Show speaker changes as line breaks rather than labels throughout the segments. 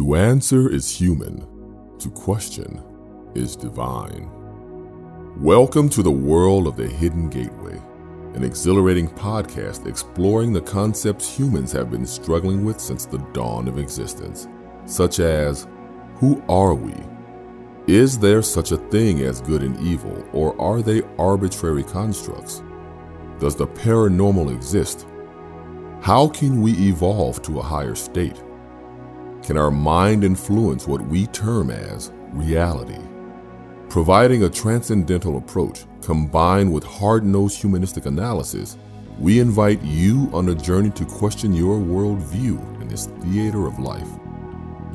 To answer is human, to question is divine. Welcome to the world of the Hidden Gateway, an exhilarating podcast exploring the concepts humans have been struggling with since the dawn of existence, such as who are we? Is there such a thing as good and evil, or are they arbitrary constructs? Does the paranormal exist? How can we evolve to a higher state? Can our mind influence what we term as reality? Providing a transcendental approach combined with hard nosed humanistic analysis, we invite you on a journey to question your worldview in this theater of life.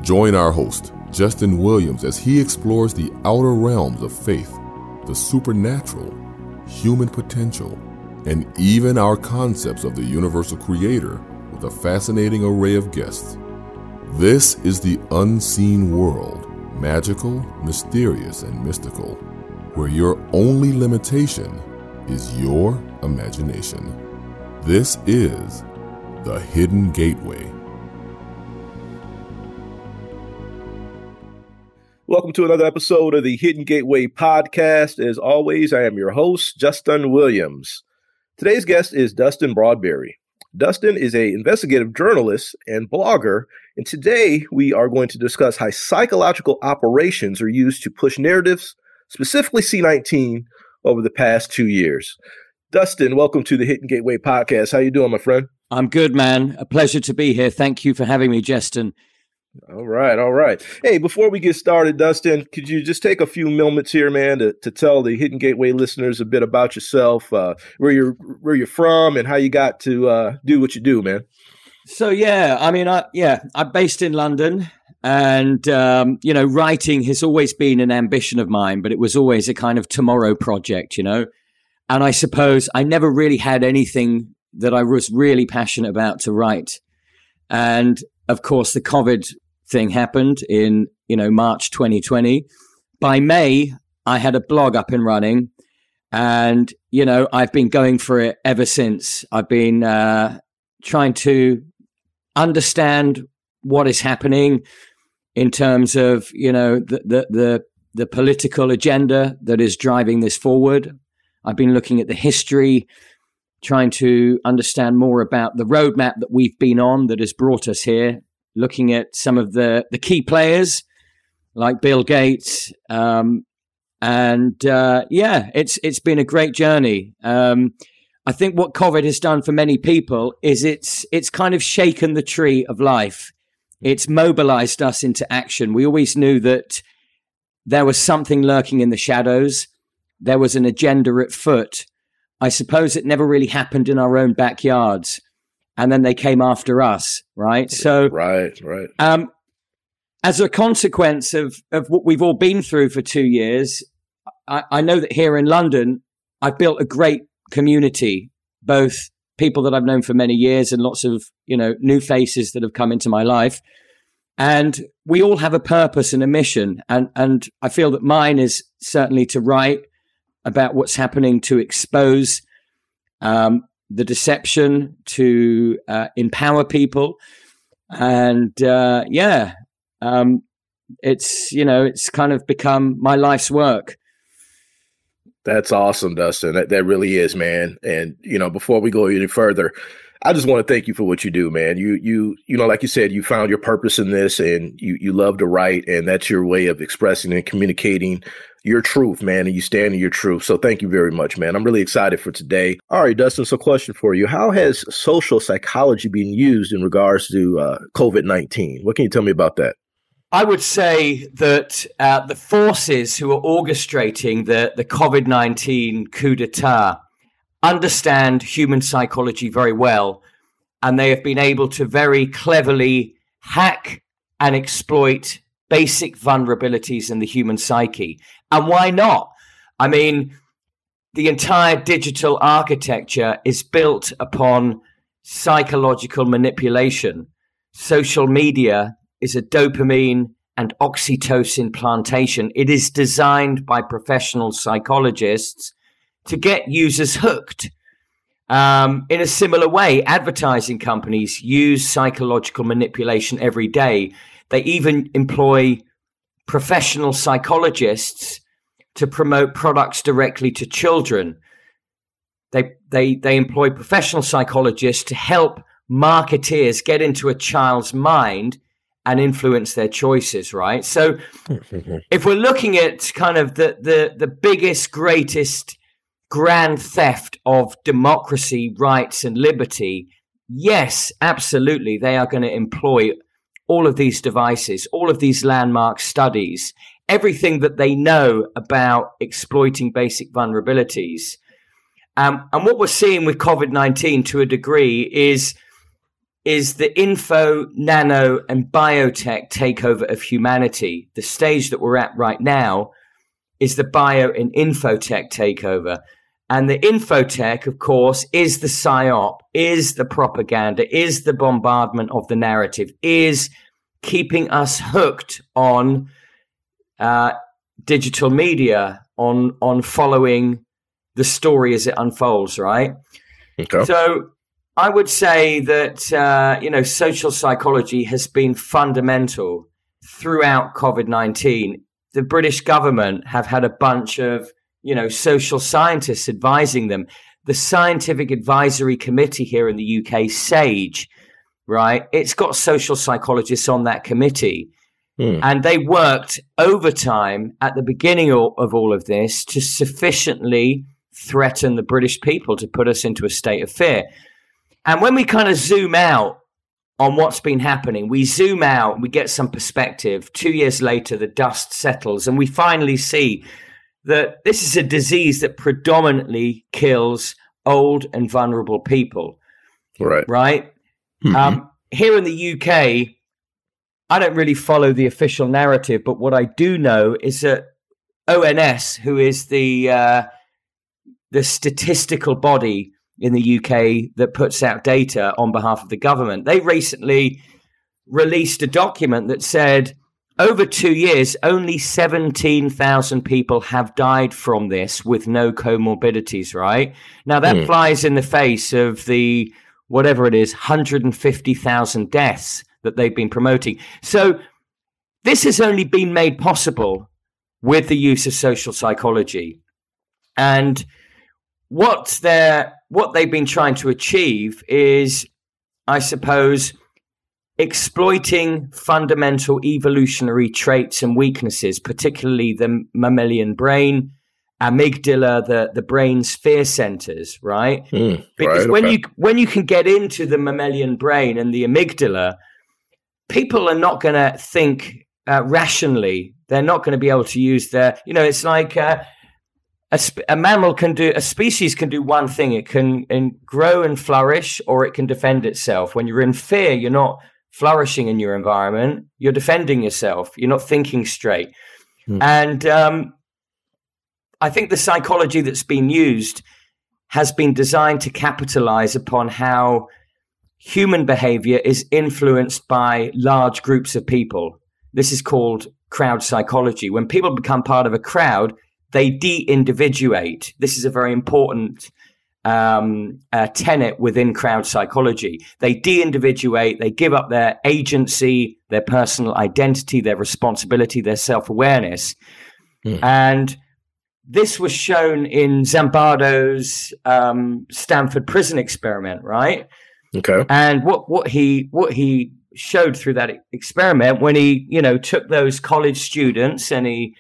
Join our host, Justin Williams, as he explores the outer realms of faith, the supernatural, human potential, and even our concepts of the universal creator with a fascinating array of guests. This is the unseen world, magical, mysterious, and mystical, where your only limitation is your imagination. This is the Hidden Gateway.
Welcome to another episode of the Hidden Gateway podcast. As always, I am your host, Justin Williams. Today's guest is Dustin Broadbery. Dustin is a investigative journalist and blogger, and today we are going to discuss how psychological operations are used to push narratives, specifically C19, over the past two years. Dustin, welcome to the Hidden Gateway podcast. How you doing, my friend?
I'm good, man. A pleasure to be here. Thank you for having me, Justin.
All right, all right. Hey, before we get started, Dustin, could you just take a few moments here, man, to, to tell the Hidden Gateway listeners a bit about yourself, uh, where you're where you're from, and how you got to uh, do what you do, man?
So yeah, I mean, I yeah, I'm based in London, and um, you know, writing has always been an ambition of mine, but it was always a kind of tomorrow project, you know. And I suppose I never really had anything that I was really passionate about to write. And of course, the COVID thing happened in, you know, March 2020. By May, I had a blog up and running. And, you know, I've been going for it ever since. I've been uh, trying to understand what is happening in terms of, you know, the, the, the, the political agenda that is driving this forward. I've been looking at the history, trying to understand more about the roadmap that we've been on that has brought us here looking at some of the, the key players like Bill Gates. Um, and uh, yeah, it's it's been a great journey. Um, I think what COVID has done for many people is it's it's kind of shaken the tree of life. It's mobilized us into action. We always knew that there was something lurking in the shadows. There was an agenda at foot. I suppose it never really happened in our own backyards and then they came after us, right? So,
right, right.
Um, as a consequence of of what we've all been through for two years, I, I know that here in London, I've built a great community, both people that I've known for many years and lots of you know new faces that have come into my life. And we all have a purpose and a mission, and and I feel that mine is certainly to write about what's happening to expose um, the deception to uh, empower people. And uh, yeah um, it's you know it's kind of become my life's work.
That's awesome dustin. That, that really is man. And you know before we go any further I just want to thank you for what you do, man. You you you know, like you said, you found your purpose in this, and you you love to write, and that's your way of expressing and communicating your truth, man, and you stand in your truth. So thank you very much, man. I'm really excited for today. All right, Dustin, so question for you. How has social psychology been used in regards to uh, COVID 19? What can you tell me about that?
I would say that uh, the forces who are orchestrating the, the COVID 19 coup d'etat understand human psychology very well, and they have been able to very cleverly hack and exploit basic vulnerabilities in the human psyche. And why not? I mean, the entire digital architecture is built upon psychological manipulation. Social media is a dopamine and oxytocin plantation. It is designed by professional psychologists to get users hooked. Um, in a similar way, advertising companies use psychological manipulation every day They even employ professional psychologists to promote products directly to children. They, they, they employ professional psychologists to help marketeers get into a child's mind and influence their choices, right? So if we're looking at kind of the, the, the biggest, greatest grand theft of democracy, rights, and liberty, yes, absolutely, they are going to employ all of these devices, all of these landmark studies, everything that they know about exploiting basic vulnerabilities. Um, and what we're seeing with COVID 19 to a degree is is the info, nano, and biotech takeover of humanity. The stage that we're at right now is the bio and infotech takeover. And the infotech, of course, is the psyop, is the propaganda, is the bombardment of the narrative, is keeping us hooked on uh, digital media, on on following the story as it unfolds. Right. Okay. So I would say that uh, you know social psychology has been fundamental throughout COVID nineteen. The British government have had a bunch of you know social scientists advising them. The Scientific Advisory Committee here in the UK, SAGE, right? It's got social psychologists on that committee. Hmm. And they worked overtime at the beginning of all of this to sufficiently threaten the British people to put us into a state of fear. And when we kind of zoom out on what's been happening, we zoom out, we get some perspective. Two years later, the dust settles, and we finally see that this is a disease that predominantly kills old and vulnerable people.
Right.
Right. Mm-hmm. Um, here in the UK, I don't really follow the official narrative, but what I do know is that ONS, who is the uh, the statistical body in the UK that puts out data on behalf of the government. They recently released a document that said over two years, only 17,000 people have died from this with no comorbidities, right? Now, that mm. flies in the face of the whatever it is, 150,000 deaths that they've been promoting. So, this has only been made possible with the use of social psychology. And what they're what they've been trying to achieve is, I suppose, exploiting fundamental evolutionary traits and weaknesses, particularly the mammalian brain, amygdala, the, the brain's fear centers, right? Mm, because right, when okay. you when you can get into the mammalian brain and the amygdala, people are not going to think uh, rationally. They're not going to be able to use their, you know, it's like uh, a, a, mammal can do a species can do one thing it can grow and flourish or it can defend itself when you're in fear you're not flourishing in your environment you're defending yourself you're not thinking straight hmm. and um, i think the psychology that's been used has been designed to capitalize upon how human behavior is influenced by large groups of people this is called crowd psychology when people become part of a crowd they de-individuate. This is a very important um, uh, tenet within crowd psychology. They de-individuate. They give up their agency, their personal identity, their responsibility, their self-awareness, mm. and this was shown in Zimbardo's um, Stanford prison experiment, right?
Okay.
And what what he what he showed through that experiment when he you know took those college students and he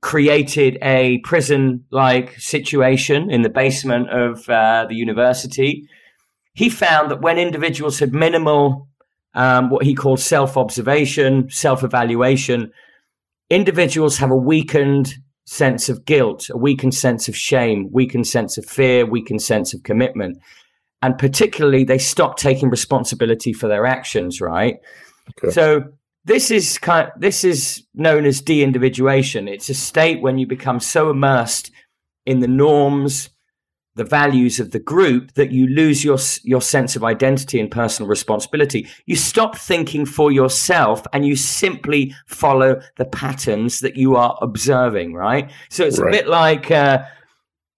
created a prison like situation in the basement of uh, the university. He found that when individuals had minimal, um, what he called self observation, self evaluation, individuals have a weakened sense of guilt, a weakened sense of shame, weakened sense of fear, weakened sense of commitment. And particularly, they stop taking responsibility for their actions, right? Okay. So this is kind of, this is known as de-individuation. It's a state when you become so immersed in the norms, the values of the group that you lose your your sense of identity and personal responsibility. You stop thinking for yourself and you simply follow the patterns that you are observing. Right. So it's right. a bit like uh,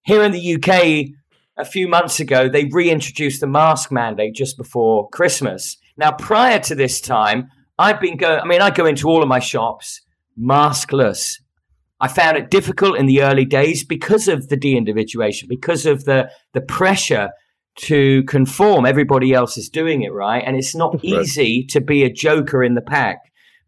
here in the UK. A few months ago, they reintroduced the mask mandate just before Christmas. Now, prior to this time, I've been going. I mean, I go into all of my shops maskless. I found it difficult in the early days because of the de-individuation, because of the the pressure to conform. Everybody else is doing it right, and it's not right. easy to be a joker in the pack.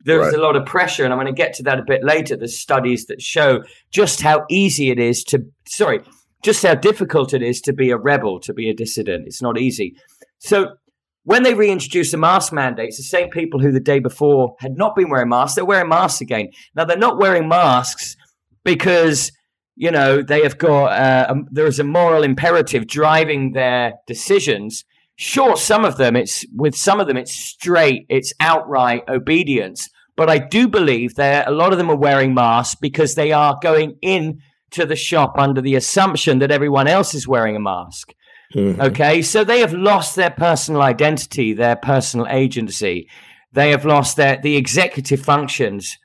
There's right. a lot of pressure, and I'm going to get to that a bit later. There's studies that show just how easy it is to, sorry, just how difficult it is to be a rebel, to be a dissident. It's not easy. So when they reintroduce the mask mandates, the same people who the day before had not been wearing masks, they're wearing masks again. Now they're not wearing masks because you know they have got uh, a, there is a moral imperative driving their decisions. Sure, some of them it's with some of them it's straight, it's outright obedience. But I do believe that a lot of them are wearing masks because they are going in to the shop under the assumption that everyone else is wearing a mask. Mm-hmm. Okay, so they have lost their personal identity, their personal agency. They have lost their the executive functions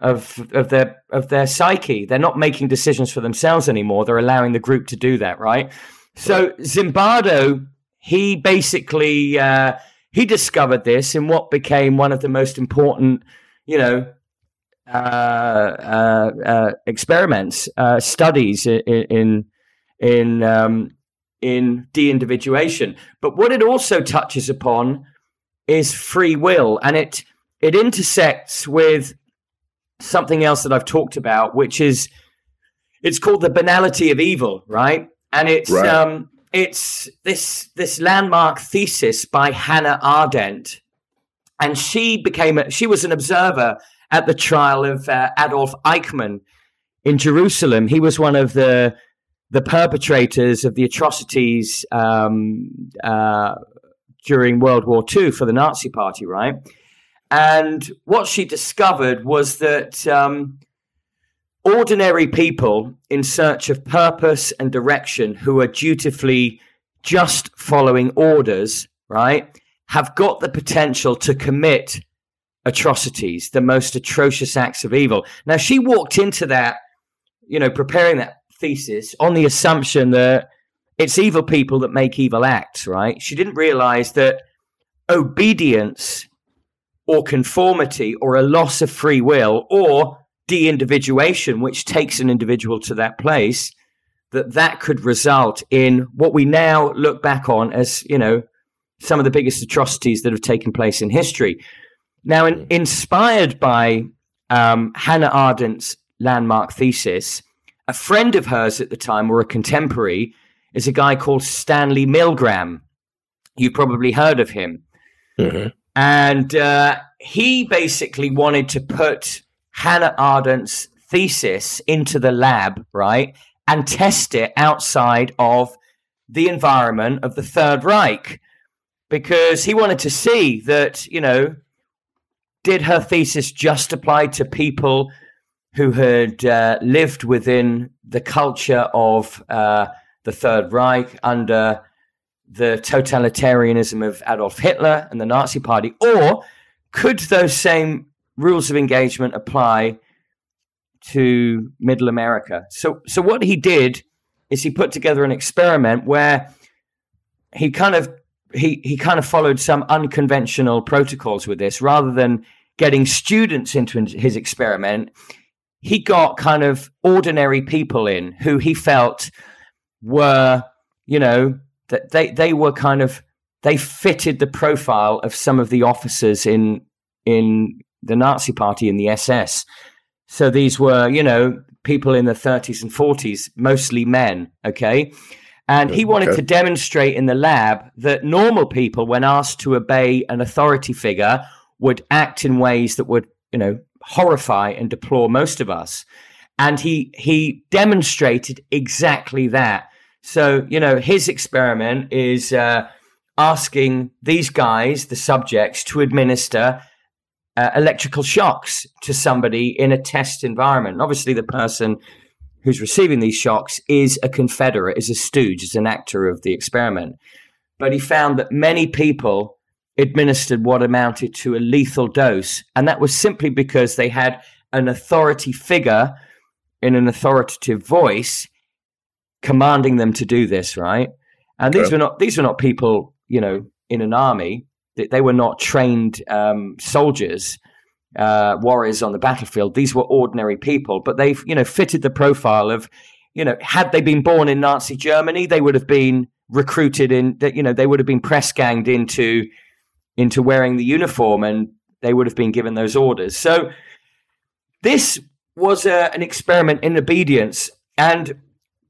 of of their of their psyche. They're not making decisions for themselves anymore. They're allowing the group to do that, right? So Zimbardo, he basically uh, he discovered this in what became one of the most important, you know, uh, uh, uh experiments, uh, studies in in, in um, in de individuation. But what it also touches upon is free will, and it it intersects with something else that I've talked about, which is it's called the banality of evil, right? And it's right. um, it's this this landmark thesis by Hannah Arendt, and she became a, she was an observer at the trial of uh, Adolf Eichmann in Jerusalem. He was one of the the perpetrators of the atrocities um, uh, during World War II for the Nazi Party, right? And what she discovered was that um, ordinary people in search of purpose and direction who are dutifully just following orders, right, have got the potential to commit atrocities, the most atrocious acts of evil. Now, she walked into that, you know, preparing that thesis on the assumption that it's evil people that make evil acts, right? She didn't realize that obedience or conformity or a loss of free will or de-individuation which takes an individual to that place that that could result in what we now look back on as you know some of the biggest atrocities that have taken place in history now in, inspired by um, hannah arendt's landmark thesis a friend of hers at the time, or a contemporary, is a guy called Stanley Milgram. You've probably heard of him. Mm-hmm. And uh, he basically wanted to put Hannah Arendt's thesis into the lab, right? And test it outside of the environment of the Third Reich because he wanted to see that, you know, did her thesis just apply to people who had uh, lived within the culture of uh, the Third Reich under the totalitarianism of Adolf Hitler and the Nazi Party, or could those same rules of engagement apply to Middle America? So, so what he did is he put together an experiment where he kind of he he kind of followed some unconventional protocols with this, rather than getting students into his experiment he got kind of ordinary people in who he felt were, you know, that they they were kind of they fitted the profile of some of the officers in in the Nazi Party in the SS. So these were, you know, people in the 30s and 40s, mostly men. Okay. And he mm, wanted okay. to demonstrate in the lab that normal people, when asked to obey an authority figure, would act in ways that would, you know, horrify and deplore most of us. And he he demonstrated exactly that. So you know his experiment is uh, asking these guys, the subjects, to administer uh, electrical shocks to somebody in a test environment. Obviously, the person who's receiving these shocks is a Confederate, is a stooge, is an actor of the experiment. But he found that many people administered what amounted to a lethal dose. And that was simply because they had an authority figure in an authoritative voice commanding them to do this, right? And these were not these were not people, you know, in an army. they were not trained um, soldiers, uh, warriors on the battlefield. These were ordinary people, but they've you know fitted the profile of you know had they been born in Nazi Germany, they would have been recruited in that you know they would have been press ganged into into wearing the uniform and they would have been given those orders. So this was a, an experiment in obedience, and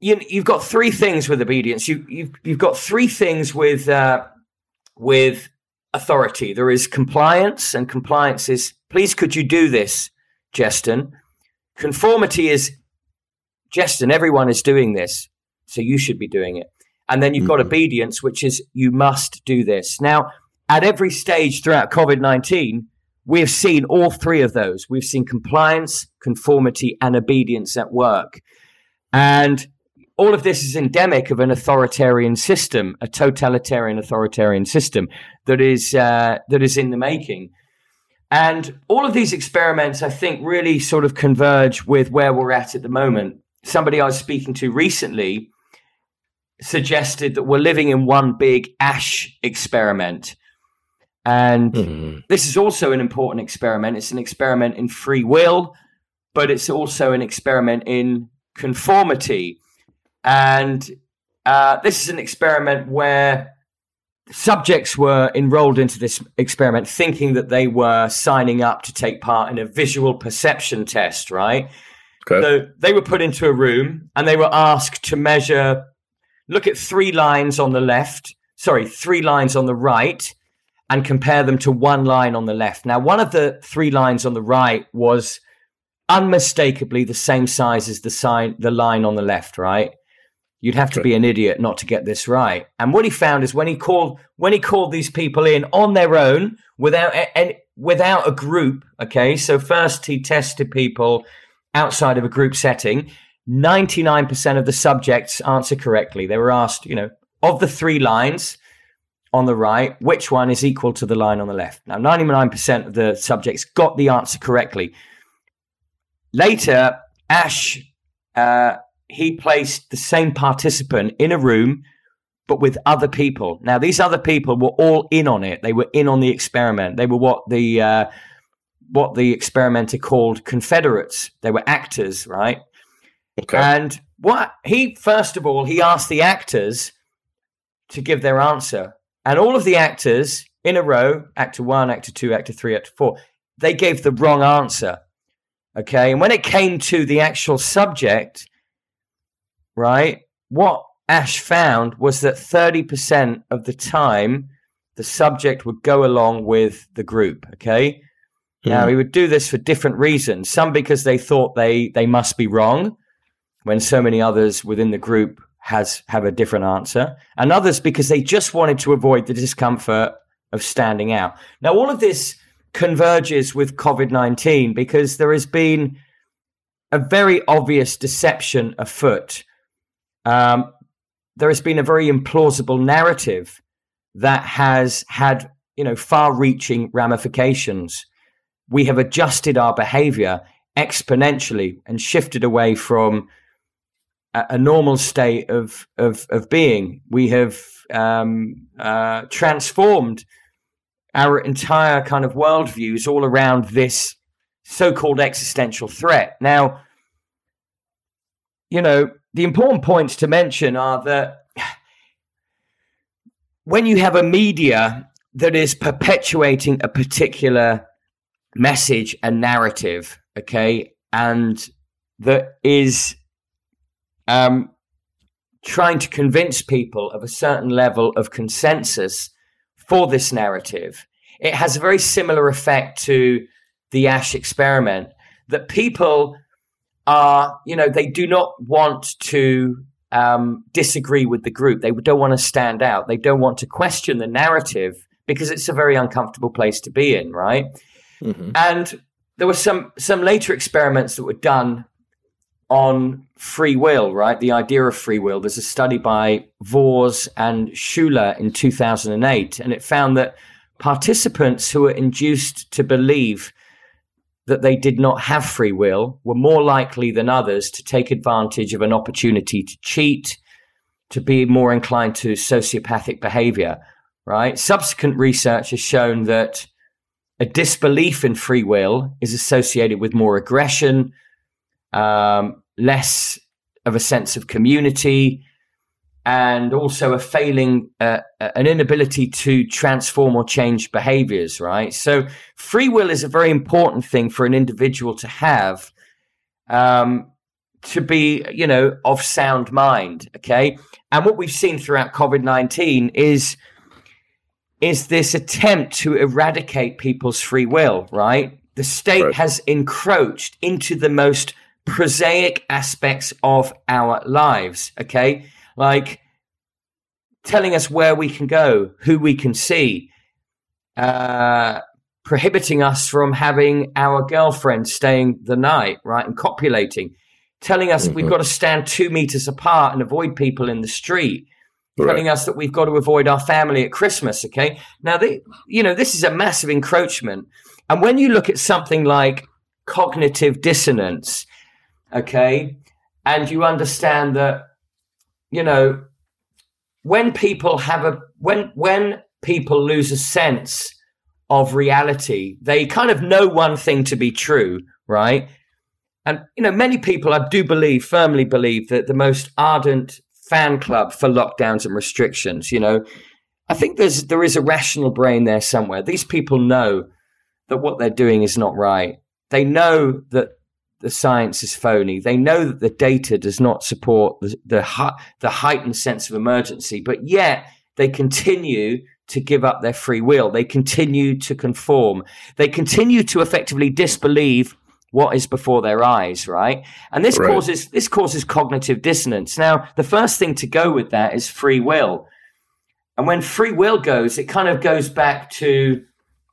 you, have got three things with obedience. You, you've you've got three things with uh, with authority. There is compliance, and compliance is please could you do this, Justin. Conformity is Justin. Everyone is doing this, so you should be doing it. And then you've mm-hmm. got obedience, which is you must do this. Now, at every stage throughout COVID 19, we've seen all three of those. We've seen compliance, conformity, and obedience at work. And all of this is endemic of an authoritarian system, a totalitarian authoritarian system that is uh, that is in the making. And all of these experiments, I think, really sort of converge with where we're at at the moment. Somebody I was speaking to recently suggested that we're living in one big Asch experiment. And mm-hmm. this is also an important experiment. It's an experiment in free will, but it's also an experiment in conformity. And uh, this is an experiment where subjects were enrolled into this experiment thinking that they were signing up to take part in a visual perception test, right? Okay. So they were put into a room and they were asked to measure look at three lines on the left, sorry, three lines on the right, and compare them to one line on the left. Now, one of the three lines on the right was unmistakably the same size as the sign, the line on the left, right? You'd have to be an idiot not to get this right. And what he found is when he called when he called these people in on their own without and without a group. Okay, so first he tested people outside of a group setting. 99% of the subjects answer correctly. They were asked, you know, of the three lines on the right, which one is equal to the line on the left? Now, 99% of the subjects got the answer correctly. Later, Asch, uh, he placed the same participant in a room, but with other people. Now, these other people were all in on it. They were in on the experiment. They were what the uh, what the experimenter called Confederates. They were actors, right? Okay. And what he first of all he asked the actors to give their answer, and all of the actors in a row, actor one, actor two, actor three, actor four, they gave the wrong answer. Okay, and when it came to the actual subject, right, what Asch found was that thirty percent of the time the subject would go along with the group. Okay. Now hmm. he would do this for different reasons. Some because they thought they they must be wrong, when so many others within the group has have a different answer, and others because they just wanted to avoid the discomfort of standing out. Now, all of this converges with COVID nineteen because there has been a very obvious deception afoot. Um, there has been a very implausible narrative that has had you know far-reaching ramifications. We have adjusted our behavior exponentially and shifted away from a, normal state of, of, of being. We have um, uh, transformed our entire kind of worldviews all around this so-called existential threat. Now, you know, the important points to mention are that when you have a media that is perpetuating a particular message and narrative, okay, and that is um, trying to convince people of a certain level of consensus for this narrative. It has a very similar effect to the Asch experiment that people are, you know, they do not want to um, disagree with the group. They don't want to stand out. They don't want to question the narrative because it's a very uncomfortable place to be in, right? Mm-hmm. And there were some some later experiments that were done on free will, right? The idea of free will. There's a study by Vohs and Schooler in 2008, and it found that participants who were induced to believe that they did not have free will were more likely than others to take advantage of an opportunity to cheat, to be more inclined to sociopathic behavior. right? Subsequent research has shown that a disbelief in free will is associated with more aggression, um, less of a sense of community, and also a failing, uh, an inability to transform or change behaviors, right? So, free will is a very important thing for an individual to have. Um, to be, you know, of sound mind. Okay. And what we've seen throughout COVID 19 is is this attempt to eradicate people's free will, right? The state right. has encroached into the most prosaic aspects of our lives, okay? Like telling us where we can go, who we can see, uh, prohibiting us from having our girlfriend staying the night, right? And copulating, telling us mm-hmm. we've got to stand two meters apart and avoid people in the street right. telling us that we've got to avoid our family at Christmas. Okay. Now, the, you know, this is a massive encroachment. And when you look at something like cognitive dissonance, okay, and you understand that, you know, when people have a, when, when people lose a sense of reality, they kind of know one thing to be true, right? And, you know, many people, I do believe, firmly believe that the most ardent fan club for lockdowns and restrictions. You know, I think there's there is a rational brain there somewhere. These people know that what they're doing is not right. They know that the science is phony. They know that the data does not support the the, the heightened sense of emergency, but yet they continue to give up their free will. They continue to conform. They continue to effectively disbelieve what is before their eyes, right? And this right. causes this causes cognitive dissonance. Now, the first thing to go with that is free will. And when free will goes, it kind of goes back to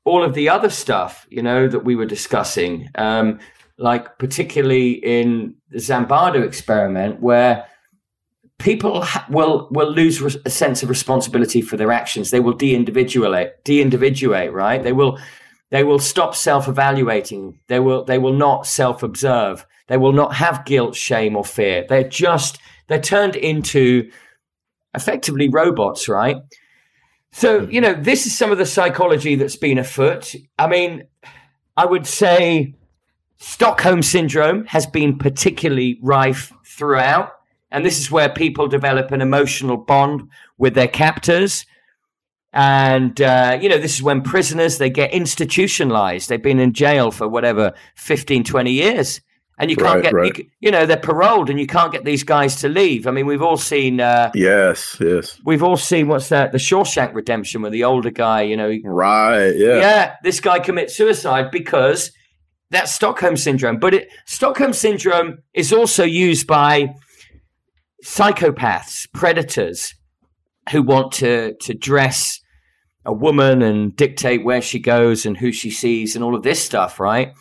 all of the other stuff, you know, that we were discussing, um, like particularly in the Zimbardo experiment, where people ha- will will lose re- a sense of responsibility for their actions. They will de-individuate, de-individuate, right? They will they will stop self-evaluating. They will they will not self-observe. They will not have guilt, shame, or fear. They're just they're turned into effectively robots, right? So, you know, this is some of the psychology that's been afoot. I mean, I would say Stockholm syndrome has been particularly rife throughout. And this is where people develop an emotional bond with their captors. And uh, you know this is when prisoners they get institutionalized. They've been in jail for whatever 15 20 years. And you can't right, get right. You, you, know they're paroled and you can't get these guys to leave. I mean we've all seen uh,
yes yes.
we've all seen what's that the shawshank redemption where the older guy you know
right yeah.
Yeah this guy commits suicide because that's stockholm syndrome but it stockholm syndrome is also used by psychopaths predators who want to to dress a woman and dictate where she goes and who she sees and all of this stuff, right?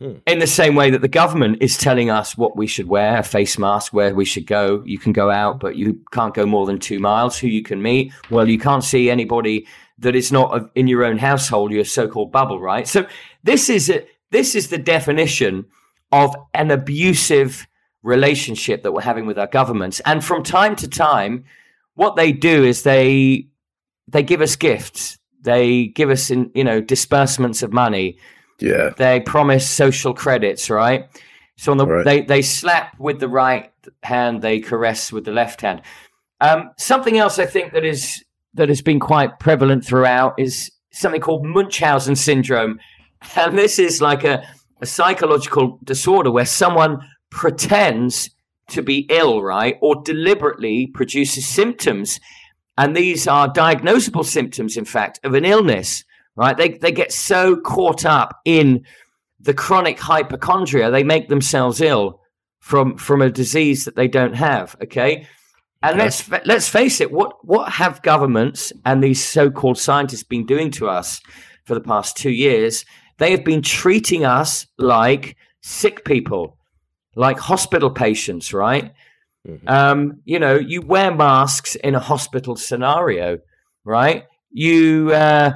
Hmm. In the same way that the government is telling us what we should wear, a face mask, where we should go. You can go out, but you can't go more than two miles. Who you can meet? Well, you can't see anybody that is not in your own household, your so-called bubble, right? So this is a, this is the definition of an abusive relationship that we're having with our governments. And from time to time, what they do is they they give us gifts. They give us, in, you know, disbursements of money.
Yeah.
They promise social credits, right? So on the right. they they slap with the right hand, they caress with the left hand. Um, something else I think that is that has been quite prevalent throughout is something called Munchausen syndrome, and this is like a, a psychological disorder where someone pretends to be ill, right, or deliberately produces symptoms and these are diagnosable symptoms, in fact, of an illness, right? They, they get so caught up in the chronic hypochondria, they make themselves ill from, from a disease that they don't have, okay? And okay. let's let's face it, what what have governments and these so-called scientists been doing to us for the past two years? They have been treating us like sick people, like hospital patients, right? Mm-hmm. Um, you know, you wear masks in a hospital scenario, right? You, uh,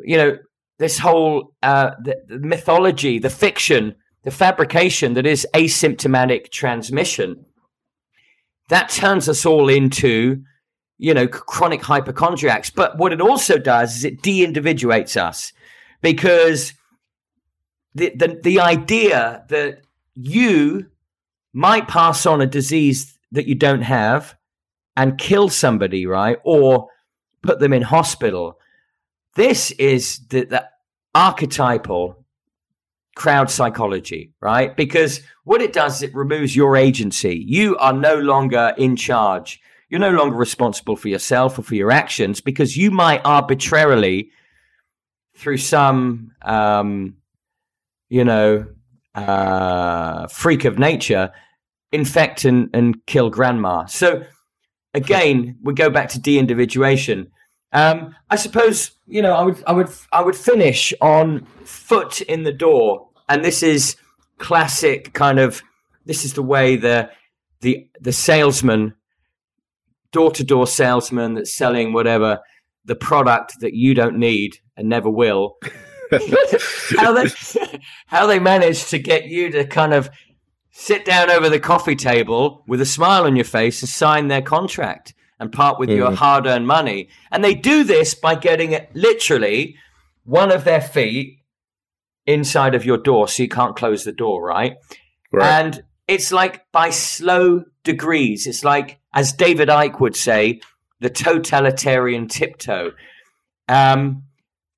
you know, this whole uh, the, the mythology, the fiction, the fabrication that is asymptomatic transmission, that turns us all into you know, chronic hypochondriacs. But what it also does is it de-individuates us because the, the, the idea that you might pass on a disease that you don't have and kill somebody, right? Or put them in hospital. This is the, the archetypal crowd psychology, right? Because what it does is it removes your agency. You are no longer in charge. You're no longer responsible for yourself or for your actions because you might arbitrarily, through some, um, you know, uh, freak of nature, infect and, and kill grandma. So again, we go back to de-individuation. Um, I suppose you know I would I would I would finish on foot in the door, and this is classic kind of this is the way the the the salesman door to door salesman that's selling whatever the product that you don't need and never will. How they how they manage to get you to kind of sit down over the coffee table with a smile on your face and sign their contract and part with mm. your hard earned money. And they do this by getting literally one of their feet inside of your door so you can't close the door, right? right? And it's like by slow degrees. It's like, as David Icke would say, the totalitarian tiptoe. Um,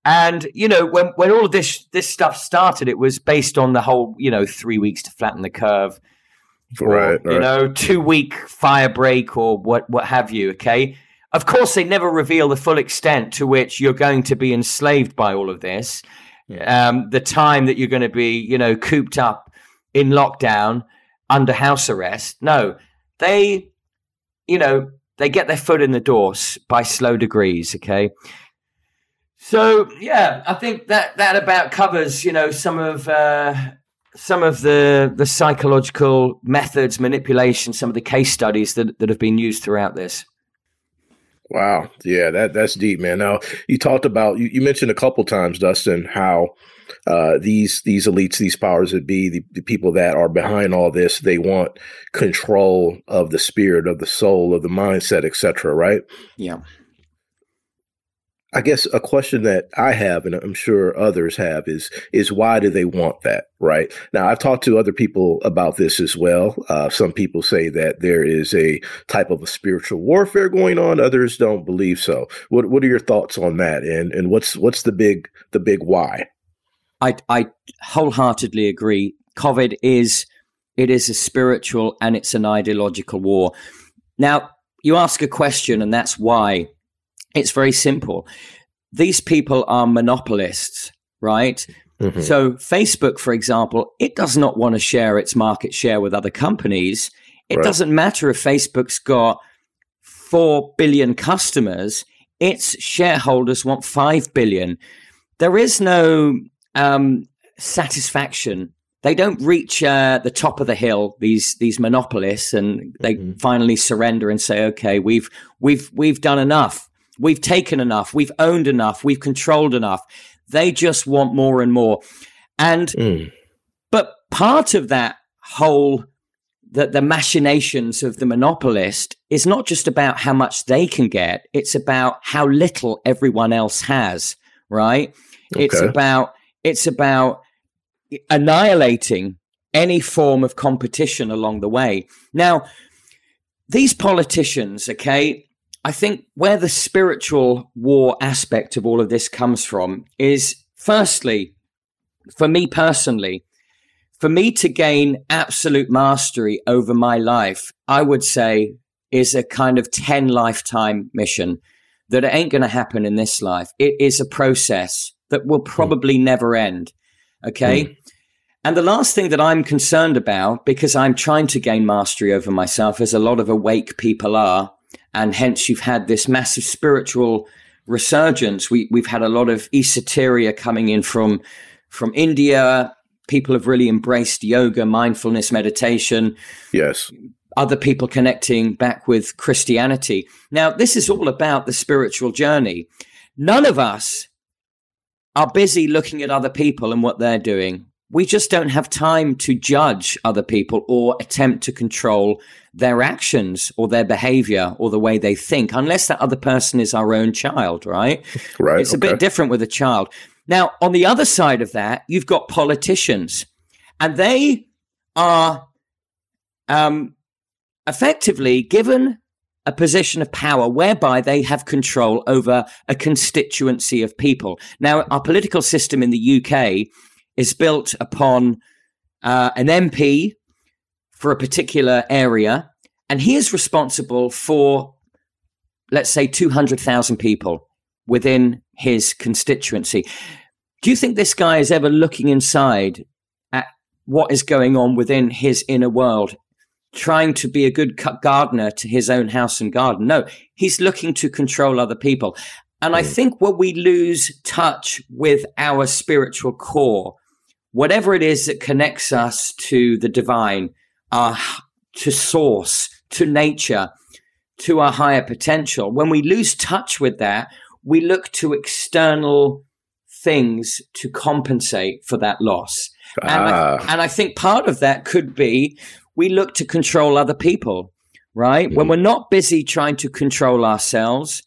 and you know, when when all of this this stuff started, it was based on the whole, you know, three weeks to flatten the curve, or, right, right. you know, two week fire break or what what have you. Okay. Of course, they never reveal the full extent to which you're going to be enslaved by all of this. Yeah. Um, the time that you're going to be, you know, cooped up in lockdown under house arrest. No, they, you know, they get their foot in the door by slow degrees. Okay. So yeah, I think that that about covers, you know, some of uh, some of the the psychological methods, manipulation, some of the case studies that that have been used throughout this.
Wow, yeah, that that's deep, man. Now you talked about you, you mentioned a couple times, Dustin, how uh, these these elites, these powers that be, the, the people that are behind all this, they want control of the spirit, of the soul, of the mindset, etc. Right?
Yeah.
I guess a question that I have, and I'm sure others have, is is why do they want that? Right now, I've talked to other people about this as well. Uh, some people say that there is a type of a spiritual warfare going on. Others don't believe so. What What are your thoughts on that? And and what's what's the big the big why?
I I wholeheartedly agree. COVID is it is a spiritual and it's an ideological war. Now you ask a question, and that's why it's very simple. These people are monopolists, right? Mm-hmm. So, Facebook, for example, it does not want to share its market share with other companies. It right. doesn't matter if Facebook's got 4 billion customers, its shareholders want 5 billion. There is no um, satisfaction. They don't reach uh, the top of the hill. These these monopolists, and they mm-hmm. finally surrender and say, "Okay, we've we've we've done enough. We've taken enough. We've owned enough. We've controlled enough. They just want more and more. And, mm. but part of that whole, that the machinations of the monopolist is not just about how much they can get. It's about how little everyone else has, right? Okay. It's about, it's about annihilating any form of competition along the way. Now, these politicians, okay, I think where the spiritual war aspect of all of this comes from is firstly, for me personally, for me to gain absolute mastery over my life, I would say is a kind of 10 lifetime mission that it ain't going to happen in this life. It is a process that will hmm. probably mm. never end. Okay. Mm. And the last thing that I'm concerned about, because I'm trying to gain mastery over myself, as a lot of awake people are, and hence you've had this massive spiritual resurgence. We we've had a lot of esoteria coming in from from India. People have really embraced yoga, mindfulness, meditation.
Yes.
Other people connecting back with Christianity. Now, this is all about the spiritual journey. None of us are busy looking at other people and what they're doing. we just don't have time to judge other people or attempt to control their actions or their behavior or the way they think, unless that other person is our own child, right?
Right.
It's a bit different with a child. Now, on the other side of that, you've got politicians, and they are um, effectively given a position of power whereby they have control over a constituency of people. Now, our political system in the UK is built upon uh, an MP for a particular area, and he is responsible for, let's say, 200,000 people within his constituency. Do you think this guy is ever looking inside at what is going on within his inner world, trying to be a good gardener to his own house and garden? No, he's looking to control other people. And I hmm. think when we lose touch with our spiritual core, whatever it is that connects us to the divine, uh, to source, to nature, to our higher potential, when we lose touch with that, we look to external things to compensate for that loss. Ah. And, I, ah. and I think part of that could be we look to control other people, right? Mm. When we're not busy trying to control ourselves.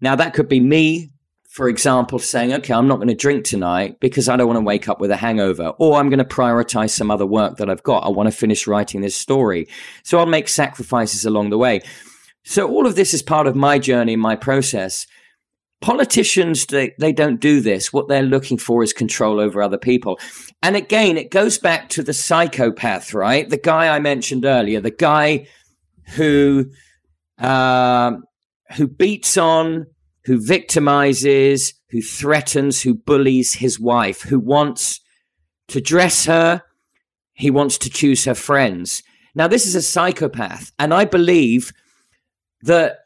Now, that could be me for example, saying, okay, I'm not going to drink tonight because I don't want to wake up with a hangover, or I'm going to prioritize some other work that I've got. I want to finish writing this story. So I'll make sacrifices along the way. So all of this is part of my journey, my process. Politicians, they, they don't do this. What they're looking for is control over other people. And again, it goes back to the psychopath, right? The guy I mentioned earlier, the guy who, uh, who beats on, who victimizes, who threatens, who bullies his wife, who wants to dress her, he wants to choose her friends. Now, this is a psychopath, and I believe that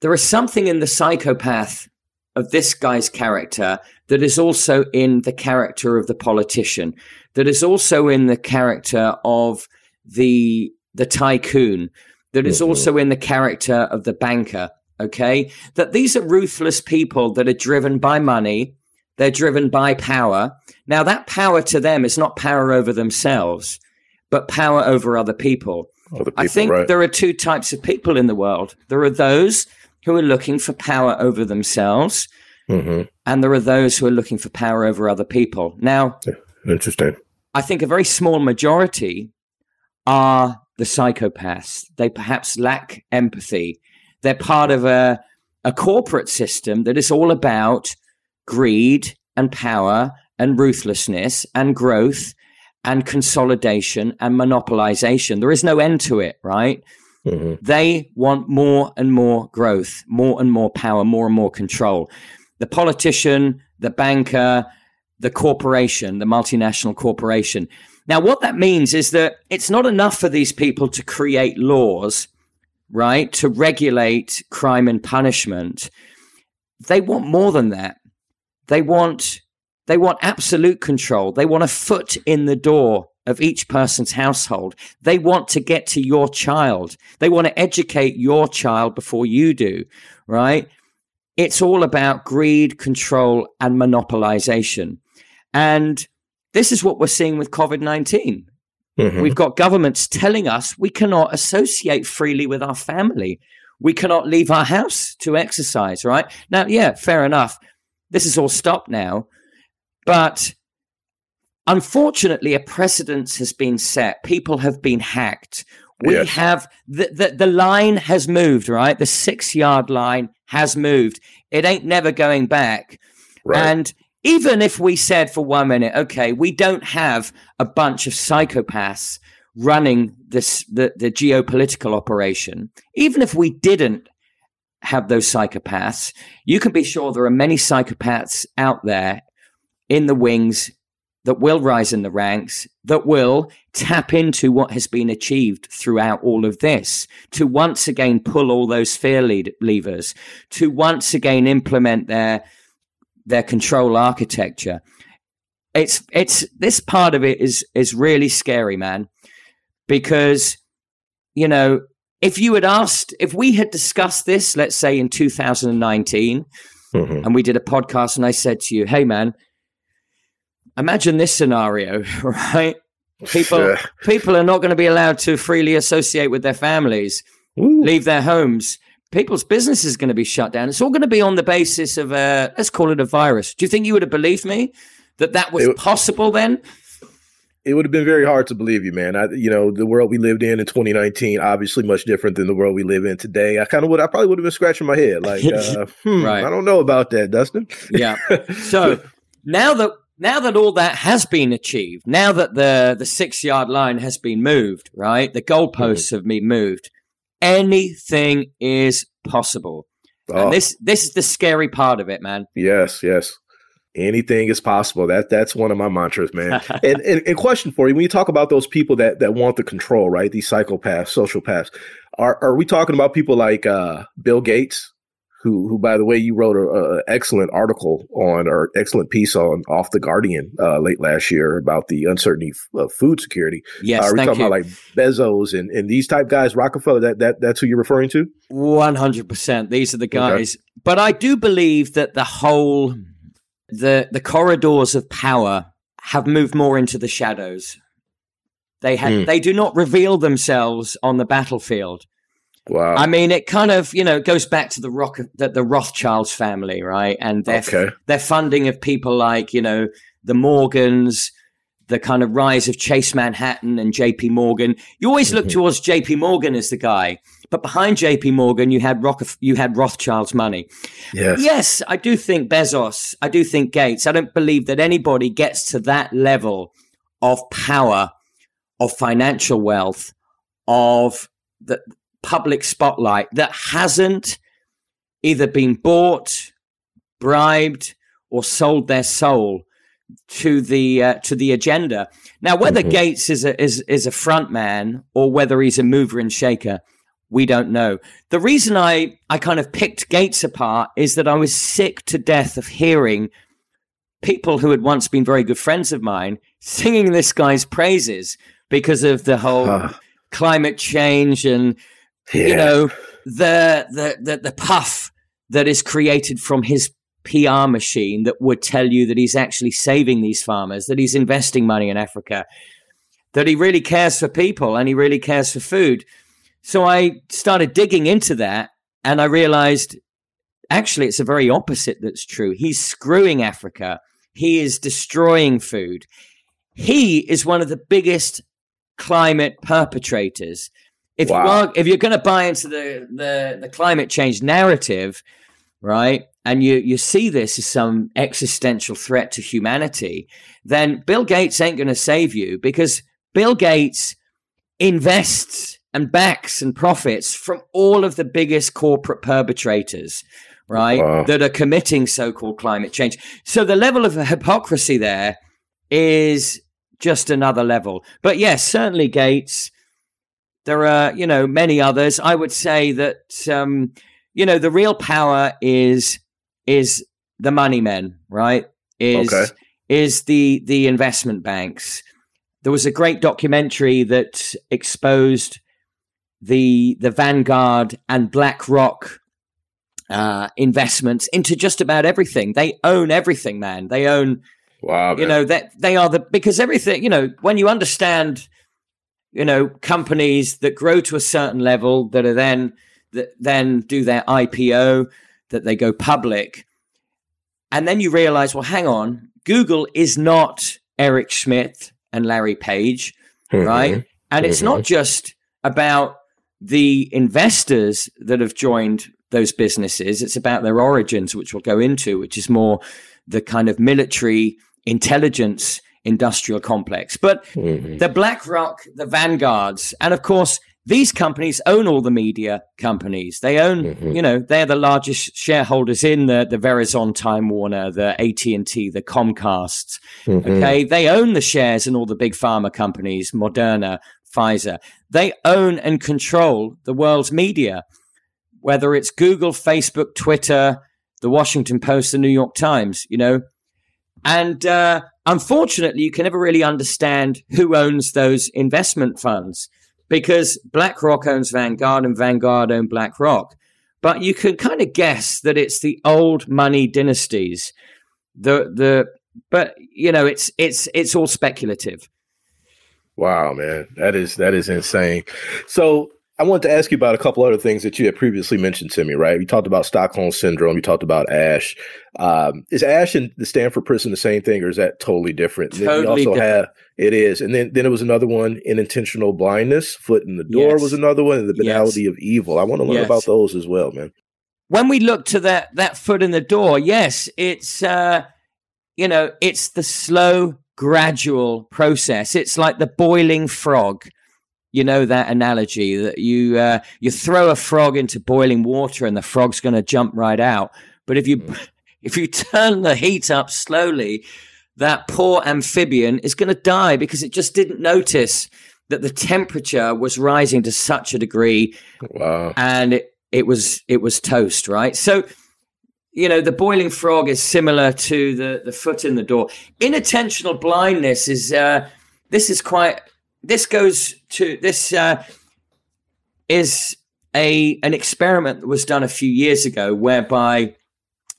there is something in the psychopath of this guy's character that is also in the character of the politician, that is also in the character of the the tycoon, that is mm-hmm. also in the character of the banker, okay? That these are ruthless people that are driven by money, they're driven by power. Now, that power to them is not power over themselves, but power over other people. Other people I think right. there are two types of people in the world. There are those who are looking for power over themselves, mm-hmm. and there are those who are looking for power over other people. Now,
interesting.
I think a very small majority are the psychopaths. They perhaps lack empathy. They're part of a, a corporate system that is all about greed and power and ruthlessness and growth and consolidation and monopolization. There is no end to it, right? Mm-hmm. They want more and more growth, more and more power, more and more control. The politician, the banker, the corporation, the multinational corporation. Now, what that means is that it's not enough for these people to create laws right, to regulate crime and punishment. They want more than that. They want they want absolute control. They want a foot in the door of each person's household. They want to get to your child. They want to educate your child before you do, right? It's all about greed, control, and monopolization. And this is what we're seeing with COVID 19. Mm-hmm. We've got governments telling us we cannot associate freely with our family. We cannot leave our house to exercise, right? Now, yeah, fair enough. This is all stopped now. But unfortunately, a precedent has been set. People have been hacked. We yes. have the, the, the line has moved, right? The six yard line has moved. It ain't never going back. Right. And even if we said for one minute, okay, we don't have a bunch of psychopaths running this the, the geopolitical operation, even if we didn't have those psychopaths, you can be sure there are many psychopaths out there in the wings that will rise in the ranks, that will tap into what has been achieved throughout all of this, to once again pull all those fear lead- levers, to once again implement their their control architecture. It's it's this part of it is is really scary, man, because you know if you had asked if we had discussed this, let's say in 2019, mm-hmm. and we did a podcast, and I said to you, "Hey, man." imagine this scenario, right? People people are not going to be allowed to freely associate with their families, Ooh. leave their homes. People's business is going to be shut down. It's all going to be on the basis of a let's call it a virus. Do you think you would have believed me that that was it, possible then?
It would have been very hard to believe you, man. I, you know, the world we lived in in 2019, obviously much different than the world we live in today. I kind of would, I probably would have been scratching my head, like, uh, hmm, right. I don't know about that, Dustin.
yeah. So now that now that all that has been achieved, now that the the six yard line has been moved, right? The goalposts mm-hmm. have been moved. Anything is possible. Oh. And this this is the scary part of it, man.
Yes, yes. Anything is possible. That that's one of my mantras, man. and, and, and question for you: When you talk about those people that that want the control, right? These psychopaths, sociopaths, are are we talking about people like uh, Bill Gates, who, who by the way, you wrote an excellent article on or excellent piece on off the Guardian uh, late last year about the uncertainty of food security.
Yes,
uh, are we
talking
you. about like Bezos and, and these type guys, Rockefeller? That that that's who you're referring to?
One hundred percent. These are the guys. Okay. But I do believe that the whole the the corridors of power have moved more into the shadows. They ha- mm. they do not reveal themselves on the battlefield.
Wow.
I mean, it kind of you know goes back to the rock the, the Rothschilds family, right? And their okay. their funding of people like you know the Morgans, the kind of rise of Chase Manhattan and J.P. Morgan. You always look mm-hmm. towards J.P. Morgan as the guy, but behind J.P. Morgan, you had Rock you had Rothschild's money.
Yes,
yes, I do think Bezos. I do think Gates. I don't believe that anybody gets to that level of power, of financial wealth, of the public spotlight that hasn't either been bought, bribed, or sold their soul to the uh, to the agenda. Now, whether mm-hmm. Gates is a is is a front man or whether he's a mover and shaker, we don't know. The reason I I kind of picked Gates apart is that I was sick to death of hearing people who had once been very good friends of mine singing this guy's praises because of the whole climate change and yeah. you know the, the the the puff that is created from his PR machine that would tell you that he's actually saving these farmers, that he's investing money in Africa, that he really cares for people and he really cares for food. So I started digging into that and I realized actually it's a very opposite that's true. He's screwing Africa. He is destroying food. He is one of the biggest climate perpetrators. If wow. you are, if you're going to buy into the, the the climate change narrative, right, and you you see this as some existential threat to humanity, then Bill Gates ain't going to save you because Bill Gates invests and backs and profits from all of the biggest corporate perpetrators, right, wow. that are committing so-called climate change. So the level of hypocrisy there is just another level. But yes, certainly Gates there are, you know, many others. I would say that, um, you know, the real power is is the money men, right? Is okay. is the the investment banks. There was a great documentary that exposed the the Vanguard and BlackRock uh, investments into just about everything. They own everything, man. They own.
Wow,
you know that they are the because everything. You know when you understand you know, companies that grow to a certain level that are then that then do their IPO, that they go public. And then you realize, well, hang on, Google is not Eric Schmidt and Larry Page, mm-hmm. right? And mm-hmm. it's not mm-hmm. just about the investors that have joined those businesses, it's about their origins, which we'll go into, which is more the kind of military intelligence industrial complex. But mm-hmm. the BlackRock, the Vanguards, and of course, these companies own all the media companies. They own, mm-hmm. you know, they're the largest shareholders in the the Verizon, Time Warner, the AT and T, the Comcast. Mm-hmm. Okay, they own the shares in all the big pharma companies, Moderna, Pfizer. They own and control the world's media, whether it's Google, Facebook, Twitter, the Washington Post, the New York Times. You know, and uh, unfortunately, you can never really understand who owns those investment funds because BlackRock owns Vanguard and Vanguard owns BlackRock. But you can kind of guess that it's the old money dynasties, the the but you know, it's it's it's all speculative.
Wow, man, that is that is insane. So I wanted to ask you about a couple other things that you had previously mentioned to me, right? You talked about Stockholm syndrome. You talked about Asch. Um, is Asch in the Stanford prison the same thing, or is that totally different?
Totally also different. have
it is, and then then it was another one in inattentional blindness. Foot in the door yes. was another one, and the banality yes. of evil. I want to learn yes. about those as well, man.
When we look to that that foot in the door, yes, it's uh, you know it's the slow, gradual process. It's like the boiling frog you know that analogy that you uh, you throw a frog into boiling water and the frog's going to jump right out. But if you mm. if you turn the heat up slowly, that poor amphibian is going to die because it just didn't notice that the temperature was rising to such a degree.
Wow.
And it, it was it was toast, right? So you know the boiling frog is similar to the the foot in the door. Inattentional blindness is uh, this is quite this goes to this uh, is a an experiment that was done a few years ago whereby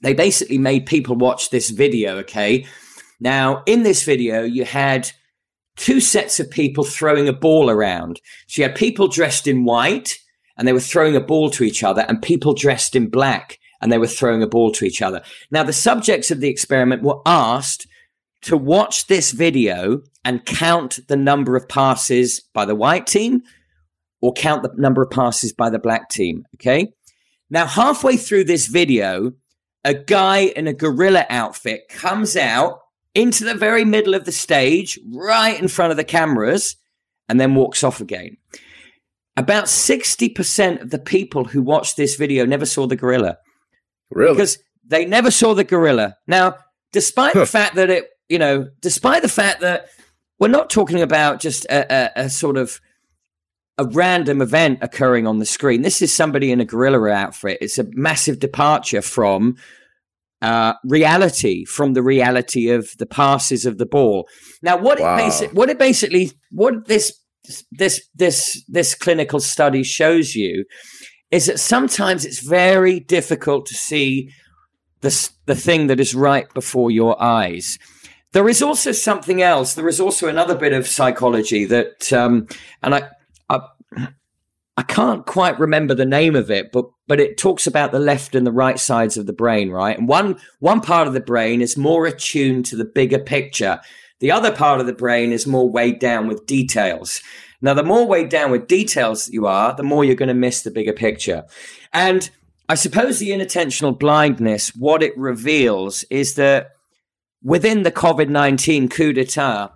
they basically made people watch this video okay? Now in this video you had two sets of people throwing a ball around. So you had people dressed in white and they were throwing a ball to each other and people dressed in black and they were throwing a ball to each other. Now the subjects of the experiment were asked to watch this video and count the number of passes by the white team or count the number of passes by the black team. Okay. Now, halfway through this video, a guy in a gorilla outfit comes out into the very middle of the stage, right in front of the cameras, and then walks off again. About 60% of the people who watched this video never saw the gorilla.
Really?
Because they never saw the gorilla. Now, despite the fact that it you know, despite the fact that we're not talking about just a, a, a sort of a random event occurring on the screen. This is somebody in a gorilla outfit. It's a massive departure from uh, reality, from the reality of the passes of the ball. Now, what wow. it basic, what it basically, what this this this this clinical study shows you is that sometimes it's very difficult to see the the thing that is right before your eyes. There is also something else. There is also another bit of psychology that, um, and I, I, I can't quite remember the name of it, but but it talks about the left and the right sides of the brain, right? And one one part of the brain is more attuned to the bigger picture. The other part of the brain is more weighed down with details. Now, the more weighed down with details you are, the more you're going to miss the bigger picture. And I suppose the inattentional blindness, what it reveals is that within the COVID 19 coup d'etat,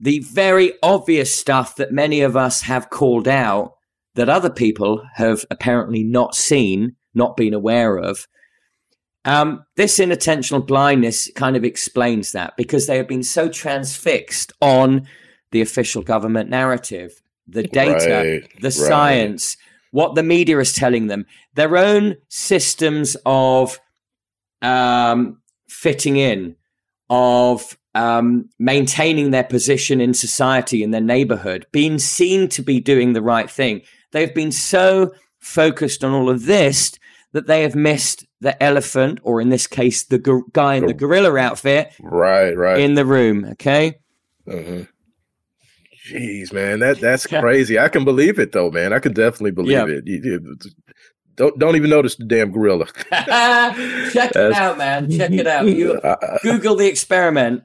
the very obvious stuff that many of us have called out that other people have apparently not seen, not been aware of. Um, this inattentional blindness kind of explains that because they have been so transfixed on the official government narrative, the data, right, the right. science, what the media is telling them, their own systems of um, fitting in, of um, maintaining their position in society in their neighborhood, being seen to be doing the right thing. They've been so focused on all of this that they have missed the elephant, or in this case, the go- guy in the gorilla outfit,
right, right,
in the room. Okay.
Mm-hmm. Jeez, man, that that's crazy. I can believe it though, man. I can definitely believe yeah. it. Don't don't even notice the damn gorilla.
Check it out, man. Check it out. You Google the experiment.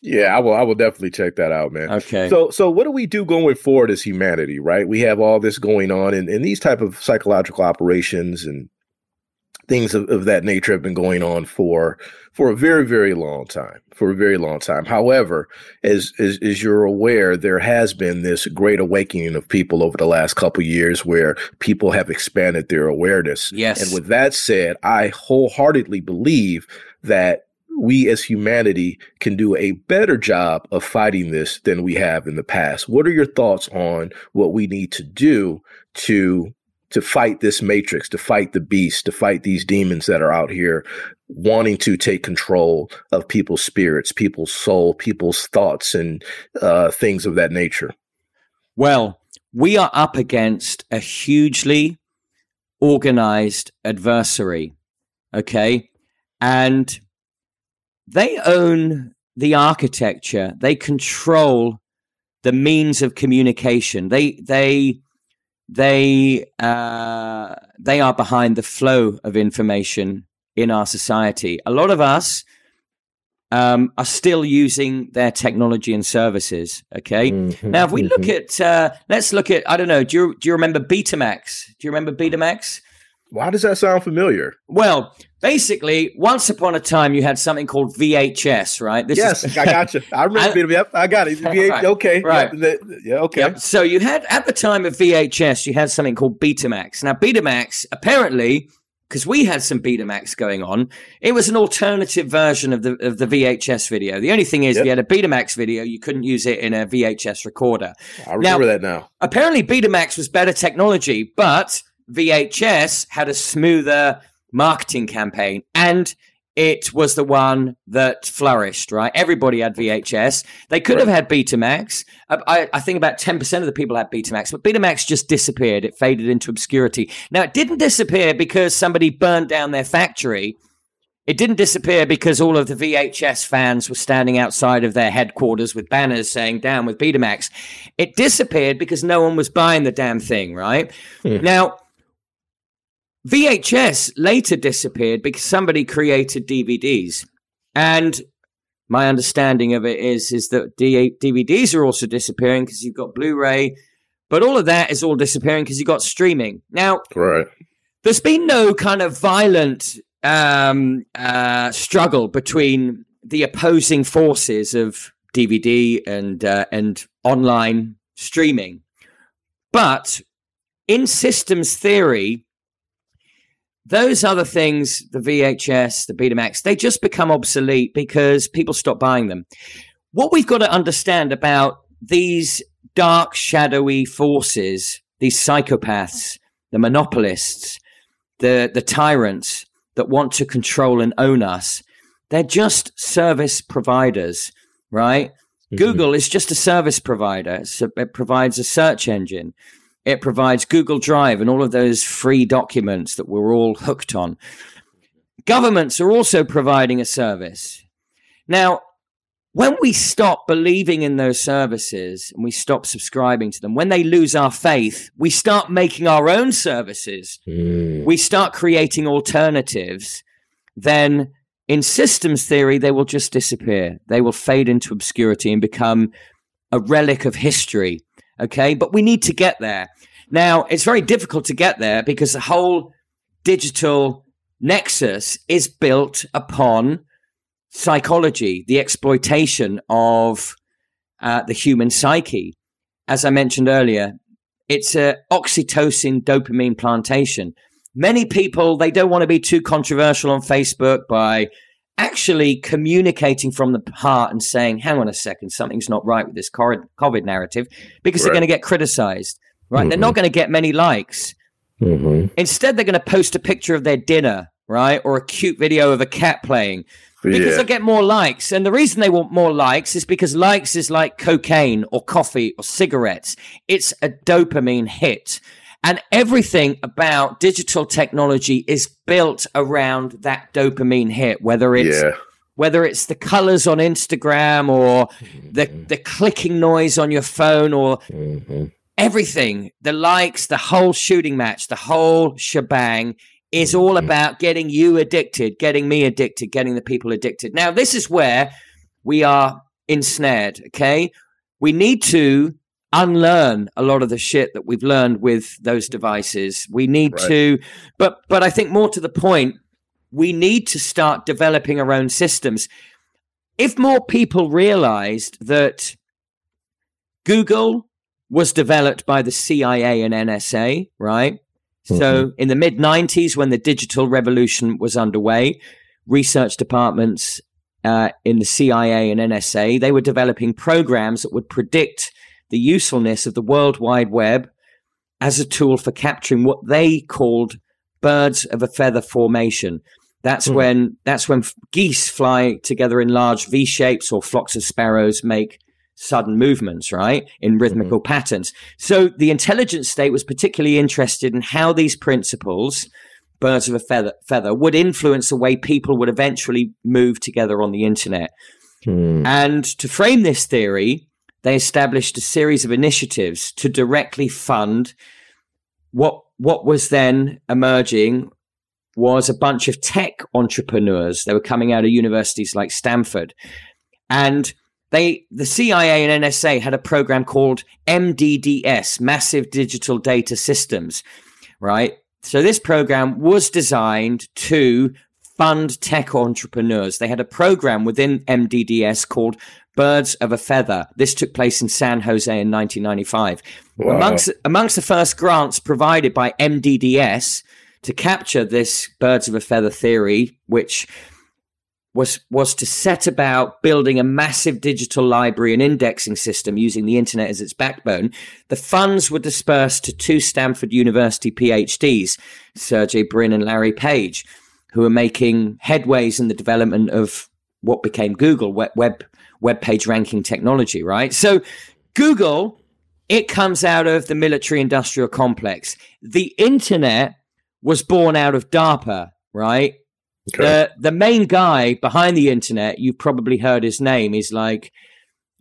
Yeah, I will. I will definitely check that out, man.
Okay.
So, so what do we do going forward as humanity? Right, we have all this going on, and, and these type of psychological operations and things of, of that nature have been going on for for a very very long time for a very long time. However as, as as you're aware there has been this great awakening of people over the last couple years where people have expanded their awareness.
Yes.
and with that said i wholeheartedly believe that we as humanity can do a better job of fighting this than we have in the past. What are your thoughts on what we need to do to to fight this matrix, to fight the beast, to fight these demons that are out here wanting to take control of people's spirits, people's soul, people's thoughts, and uh, things of that nature?
Well, we are up against a hugely organized adversary. Okay. And they own the architecture. They control the means of communication. They they they uh, they are behind the flow of information in our society. A lot of us um, are still using their technology and services. Okay. Mm-hmm, now, if we mm-hmm. look at, uh, let's look at, I don't know, do you, do you remember Betamax? Do you remember Betamax?
Why does that sound familiar?
Well, basically, once upon a time, you had something called VHS, right?
This yes, is- I got you. I remember. I, yep, I got it. VH- right, okay, right. Yep, yeah, okay. Yep.
So you had at the time of VHS, you had something called Betamax. Now, Betamax apparently because we had some Betamax going on. It was an alternative version of the of the VHS video. The only thing is, yep. if you had a Betamax video, you couldn't use it in a VHS recorder.
I remember now, that now.
Apparently, Betamax was better technology, but VHS had a smoother marketing campaign and it was the one that flourished, right? Everybody had VHS. They could right. have had Betamax. I, I, think about 10% of the people had Betamax, but Betamax just disappeared. It faded into obscurity. Now, it didn't disappear because somebody burned down their factory. It didn't disappear because all of the VHS fans were standing outside of their headquarters with banners saying down with Betamax. It disappeared because no one was buying the damn thing, right? Hmm. Now, VHS later disappeared because somebody created DVDs. And my understanding of it is, is that D- DVDs are also disappearing because you've got Blu-ray, but all of that is all disappearing because you've got streaming. Now,
right.
there's been no kind of violent um, uh, struggle between the opposing forces of DVD and uh, and online streaming, but in systems theory, those other things, the VHS, the Betamax, they just become obsolete because people stop buying them. What we've got to understand about these dark, shadowy forces, these psychopaths, the monopolists, the, the tyrants that want to control and own us, they're just service providers, right? Mm-hmm. Google is just a service provider. So it provides a search engine. It provides Google Drive and all of those free documents that we're all hooked on. Governments are also providing a service. Now, when we stop believing in those services and we stop subscribing to them, when they lose our faith, we start making our own services. Mm. We start creating alternatives. Then, in systems theory, they will just disappear. They will fade into obscurity and become a relic of history. Okay. But we need to get there. Now, it's very difficult to get there because the whole digital nexus is built upon psychology, the exploitation of uh, the human psyche. As I mentioned earlier, it's a oxytocin dopamine plantation. Many people, they don't want to be too controversial on Facebook by actually communicating from the heart and saying, hang on a second, something's not right with this COVID narrative because right. they're going to get criticized right? Mm-hmm. They're not mm-hmm. going to get many likes. Mm-hmm. Instead, they're going to post a picture of their dinner, right? Or a cute video of a cat playing because yeah. they'll get more likes. And the reason they want more likes is because likes is like cocaine or coffee or cigarettes. It's a dopamine hit. And everything about digital technology is built around that dopamine hit, whether it's yeah. whether it's the colors on Instagram or the mm-hmm. the clicking noise on your phone or mm-hmm everything the likes, the whole shooting match, the whole shebang is all mm-hmm. about getting you addicted, getting me addicted, getting the people addicted. Now, this is where we are ensnared, okay? We need to unlearn a lot of the shit that we've learned with those devices. We need right. to but but I think more to the point, we need to start developing our own systems. If more people realized that Google was developed by the CIA and NSA, right? Mm-hmm. So in the mid 90s, when the digital revolution was underway, research departments uh, in the CIA and NSA, they were developing programs that would predict the usefulness of the World Wide Web as a tool for capturing what they called birds of a feather formation. That's mm. when that's when geese fly together in large V shapes, or flocks of sparrows make sudden movements, right? In rhythmical mm-hmm. patterns. So the intelligence state was particularly interested in how these principles birds of a feather, feather would influence the way people would eventually move together on the internet. Hmm. And to frame this theory, they established a series of initiatives to directly fund what what was then emerging was a bunch of tech entrepreneurs. They were coming out of universities like Stanford. And they the CIA and NSA had a program called MDDS, Massive Digital Data Systems, right? So this program was designed to fund tech entrepreneurs. They had a program within MDDS called Birds of a Feather. This took place in San Jose in 1995. Wow. Amongst amongst the first grants provided by MDDS to capture this birds of a feather theory, which was was to set about building a massive digital library and indexing system using the internet as its backbone. The funds were dispersed to two Stanford University PhDs, Sergey Brin and Larry Page, who are making headways in the development of what became Google web web, web page ranking technology. Right, so Google. It comes out of the military industrial complex. The internet was born out of DARPA, right? Okay. The the main guy behind the internet, you've probably heard his name, is like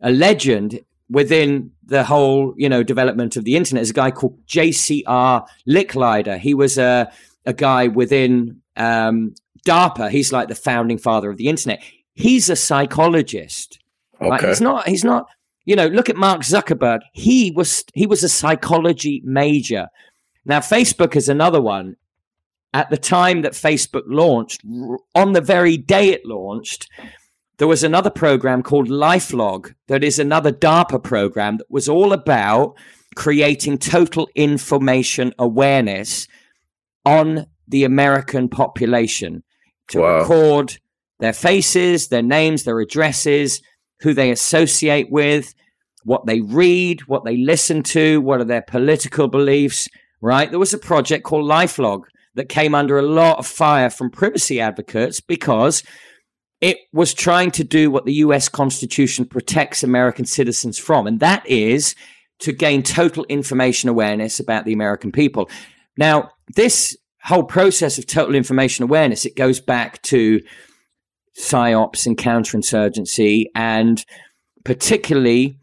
a legend within the whole, you know, development of the internet. Is a guy called J.C.R. Licklider. He was a a guy within um, DARPA. He's like the founding father of the internet. He's a psychologist. Okay. Right? He's not. He's not. You know, look at Mark Zuckerberg. He was he was a psychology major. Now, Facebook is another one at the time that Facebook launched, on the very day it launched, there was another program called LifeLog that is another DARPA program that was all about creating total information awareness on the American population to wow. record their faces, their names, their addresses, who they associate with, what they read, what they listen to, what are their political beliefs, right? There was a project called LifeLog that came under a lot of fire from privacy advocates because it was trying to do what the US Constitution protects American citizens from, and that is to gain total information awareness about the American people. Now, this whole process of total information awareness, it goes back to psyops and counterinsurgency, and particularly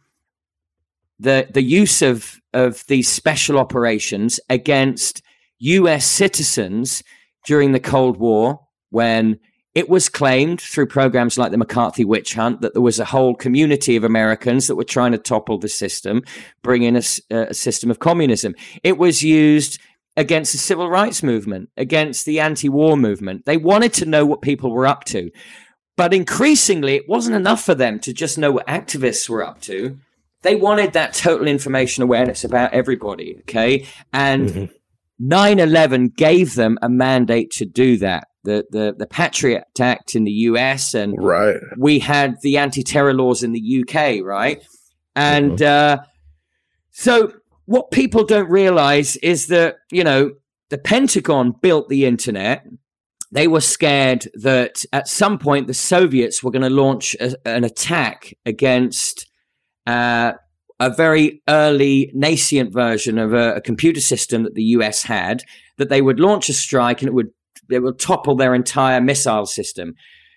the the use of of these special operations against US citizens during the Cold War when it was claimed through programs like the McCarthy witch hunt that there was a whole community of Americans that were trying to topple the system, bring in a, a system of communism. It was used against the civil rights movement, against the anti war movement. They wanted to know what people were up to. But increasingly, it wasn't enough for them to just know what activists were up to. They wanted that total information awareness about everybody. Okay. And mm-hmm 9 11 gave them a mandate to do that. The, the, the Patriot Act in the US, and
right.
we had the anti terror laws in the UK, right? And mm-hmm. uh, so, what people don't realize is that, you know, the Pentagon built the internet. They were scared that at some point the Soviets were going to launch a, an attack against uh, a very early nascent version of a, a, computer system that the US had that they would launch a strike and it would it would topple their entire missile system.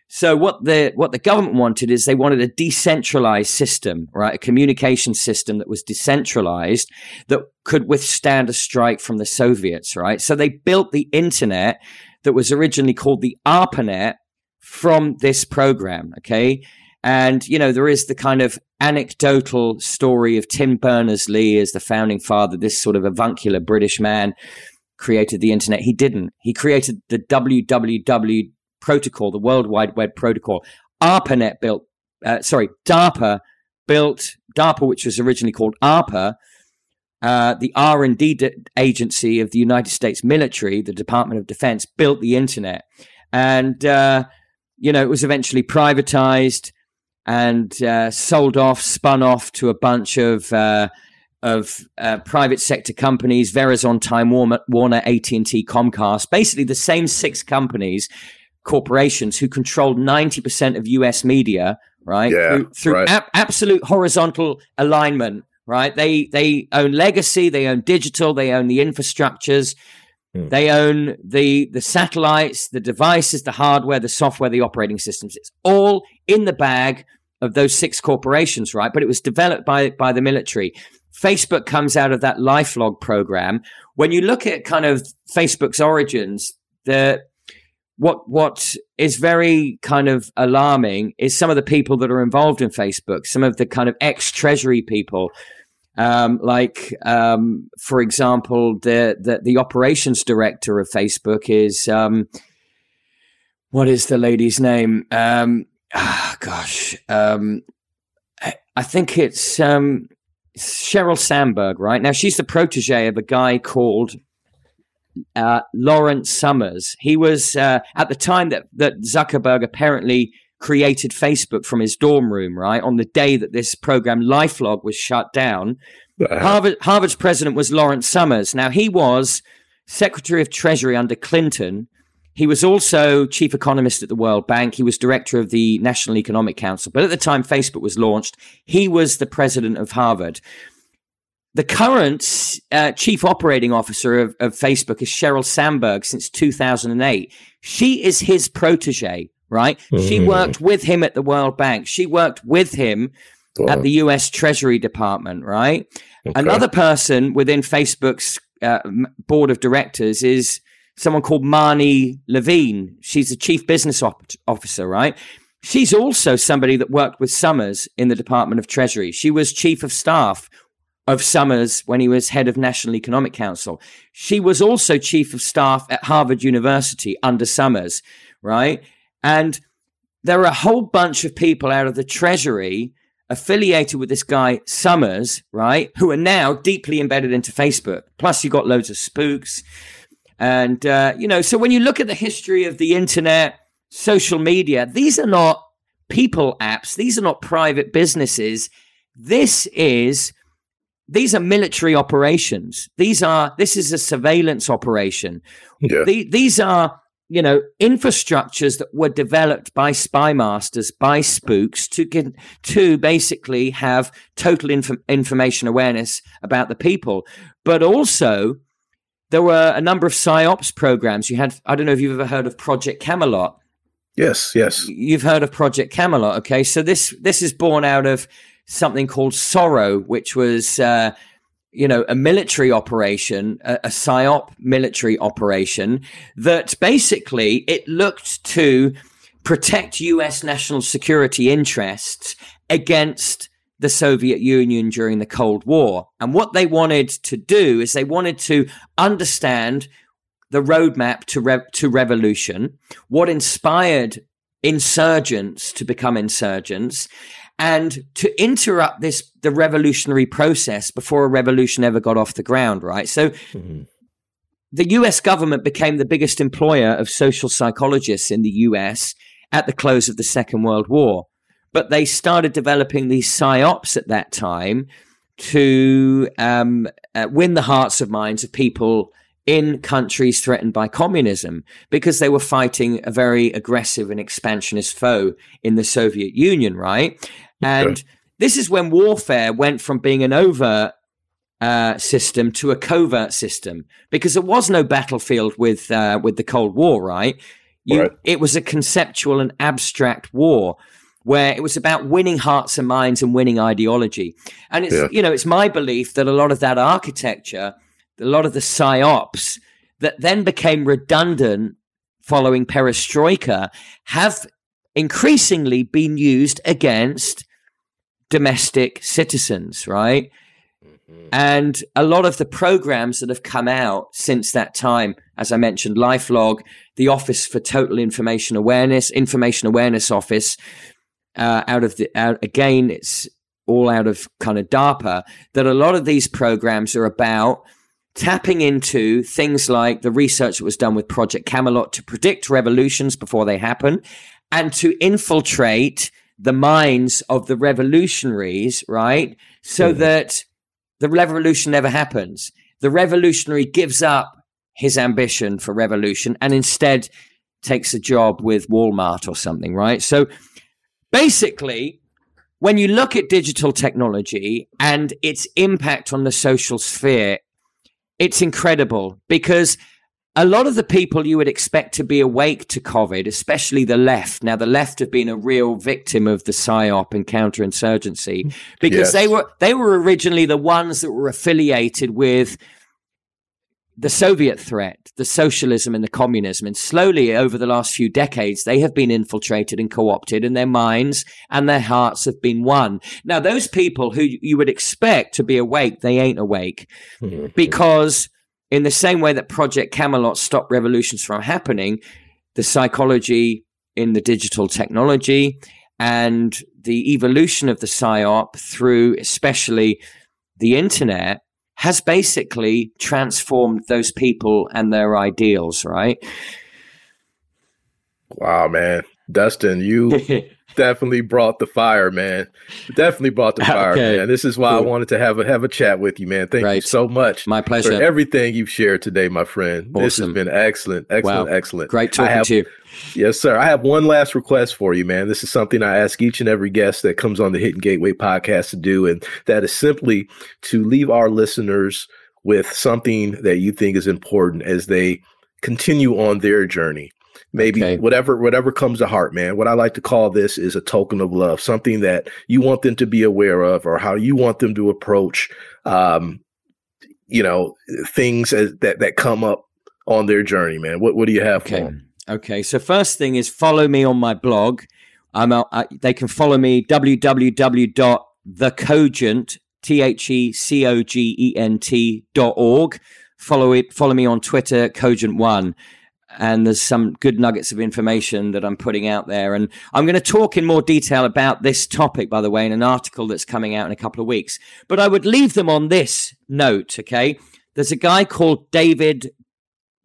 So what the what the government wanted is they wanted a decentralized system, right? A communication system that was decentralized that could withstand a strike from the Soviets, right? So they built the internet that was originally called the ARPANET from this program, okay? And, you know, there is the kind of anecdotal story of Tim Berners Lee as the founding father, this sort of avuncular British man created the internet. He didn't. He created the WWW protocol, the World Wide Web protocol. ARPANET built, uh, sorry, DARPA built, DARPA, which was originally called ARPA, uh, the R&D d- agency of the United States military, the Department of Defense, built the internet. And, uh, you know, it was eventually privatized and uh, sold off, spun off to a bunch of uh, of uh, private sector companies: Verizon, Time Warner, Warner AT and T, Comcast. Basically, the same six companies, corporations who controlled ninety percent of U.S. media, right?
Yeah,
through, through
right.
A- absolute horizontal alignment, right? They they own legacy, they own digital, they own the infrastructures. Mm. They own the the satellites, the devices, the hardware, the software, the operating systems. It's all in the bag of those six corporations, right? But it was developed by by the military. Facebook comes out of that LifeLog program. When you look at kind of Facebook's origins, the what what is very kind of alarming is some of the people that are involved in Facebook, some of the kind of ex Treasury people, um, like um, for example, the, the, the operations director of Facebook is um, what is the lady's name? Oh, gosh, um, I think it's um, Sheryl Sandberg, right? Now she's the protege of a guy called uh, Lawrence Summers. He was uh, at the time that that Zuckerberg apparently created Facebook from his dorm room, right? On the day that this program LifeLog was shut down, uh-huh. Harvard Harvard's president was Lawrence Summers. Now he was Secretary of Treasury under Clinton. He was also chief economist at the World Bank. He was director of the National Economic Council. But at the time Facebook was launched, he was the president of Harvard. The current uh, chief operating officer of, of Facebook is Sheryl Sandberg since 2008. She is his protege, right? Mm. She worked with him at the World Bank. She worked with him wow. at the US Treasury Department, right? Okay. Another person within Facebook's uh, board of directors is someone called Marne Levine. She's the chief business op- officer, right? She's also somebody that worked with Summers in the Department of Treasury. She was chief of staff of Summers when he was head of National Economic Council. She was also chief of staff at Harvard University under Summers, right? And there are a whole bunch of people out of the Treasury affiliated with this guy Summers, right, who are now deeply embedded into Facebook. Plus, you've got loads of spooks. And, uh, you know, so when you look at the history of the internet, social media, these are not people apps, these are not private businesses. This is these are military operations. These are this is a surveillance operation. Yeah. The, these are you know infrastructures that were developed by spy masters by spooks to get to basically have total inf- information awareness about the people but also there were a number of psyops programs you had i don't know if you've ever heard of project camelot
yes yes
you've heard of project camelot okay so this this is born out of something called SORO, which was, uh, you know, a military operation, a, a PSYOP military operation that basically it looked to protect U.S. national security interests against the Soviet Union during the Cold War. And what they wanted to do is they wanted to understand the roadmap to re- to revolution, what inspired insurgents to become insurgents, and to interrupt this the revolutionary process before a revolution ever got off the ground right so mm-hmm. the US government became the biggest employer of social psychologists in the US at the close of the second world war but they started developing these psyops at that time to um, uh, win the hearts of minds of people in countries threatened by communism because they were fighting a very aggressive and expansionist foe in the Soviet Union, right? And this is when warfare went from being an overt uh, system to a covert system because there was no battlefield with uh, with the Cold War, right? You, right? It was a conceptual and abstract war where it was about winning hearts and minds and winning ideology. And it's yeah. you know it's my belief that a lot of that architecture, a lot of the psyops that then became redundant following perestroika have increasingly been used against domestic citizens, right? Mm-hmm. And a lot of the programs that have come out since that time, as I mentioned, LifeLog, the Office for Total Information Awareness, Information Awareness Office, uh, out of the, out, again, it's all out of kind of DARPA, that a lot of these programs are about tapping into things like the research that was done with Project Camelot to predict revolutions before they happen and to infiltrate the minds of the revolutionaries, right? So mm-hmm. that the revolution never happens. The revolutionary gives up his ambition for revolution and instead takes a job with Walmart or something, right? So basically, when you look at digital technology and its impact on the social sphere, it's incredible because a lot of the people you would expect to be awake to COVID, especially the left. Now, the left have been a real victim of the psyop and counterinsurgency because yes. they were they were originally the ones that were affiliated with the Soviet threat, the socialism and the communism. And slowly over the last few decades, they have been infiltrated and co-opted and their minds and their hearts have been won. Now, those people who you would expect to be awake, they ain't awake mm-hmm. because in the same way that Project Camelot stopped revolutions from happening, the psychology in the digital technology and the evolution of the psyop through especially the internet has basically transformed those people and their ideals, right?
Wow, man. Dustin, you definitely brought the fire, man. Definitely brought the fire, okay. man. This is why cool. I wanted to have a have a chat with you, man. Thank right. you so much.
My pleasure.
For everything you've shared today, my friend. Awesome. This has been excellent, excellent, wow. excellent.
Great talking
have,
to you.
Yes, sir. I have one last request for you, man. This is something I ask each and every guest that comes on the Hidden Gateway podcast to do, and that is simply to leave our listeners with something that you think is important as they continue on their journey maybe okay. whatever whatever comes to heart man. What i like to call this is a token of love something that you want them to be aware of or how you want them to approach um you know things as, that that come up on their journey man. What what do you have
okay.
for them?
Okay. So first thing is follow me on my blog. I'm out, I, they can follow me www.thecogent t-h-e-c-o-g-e-n-t dot org. Follow it follow me on twitter cogent one and there's some good nuggets of information that I'm putting out there. And I'm going to talk in more detail about this topic, by the way, in an article that's coming out in a couple of weeks. But I would leave them on this note, okay? There's a guy called David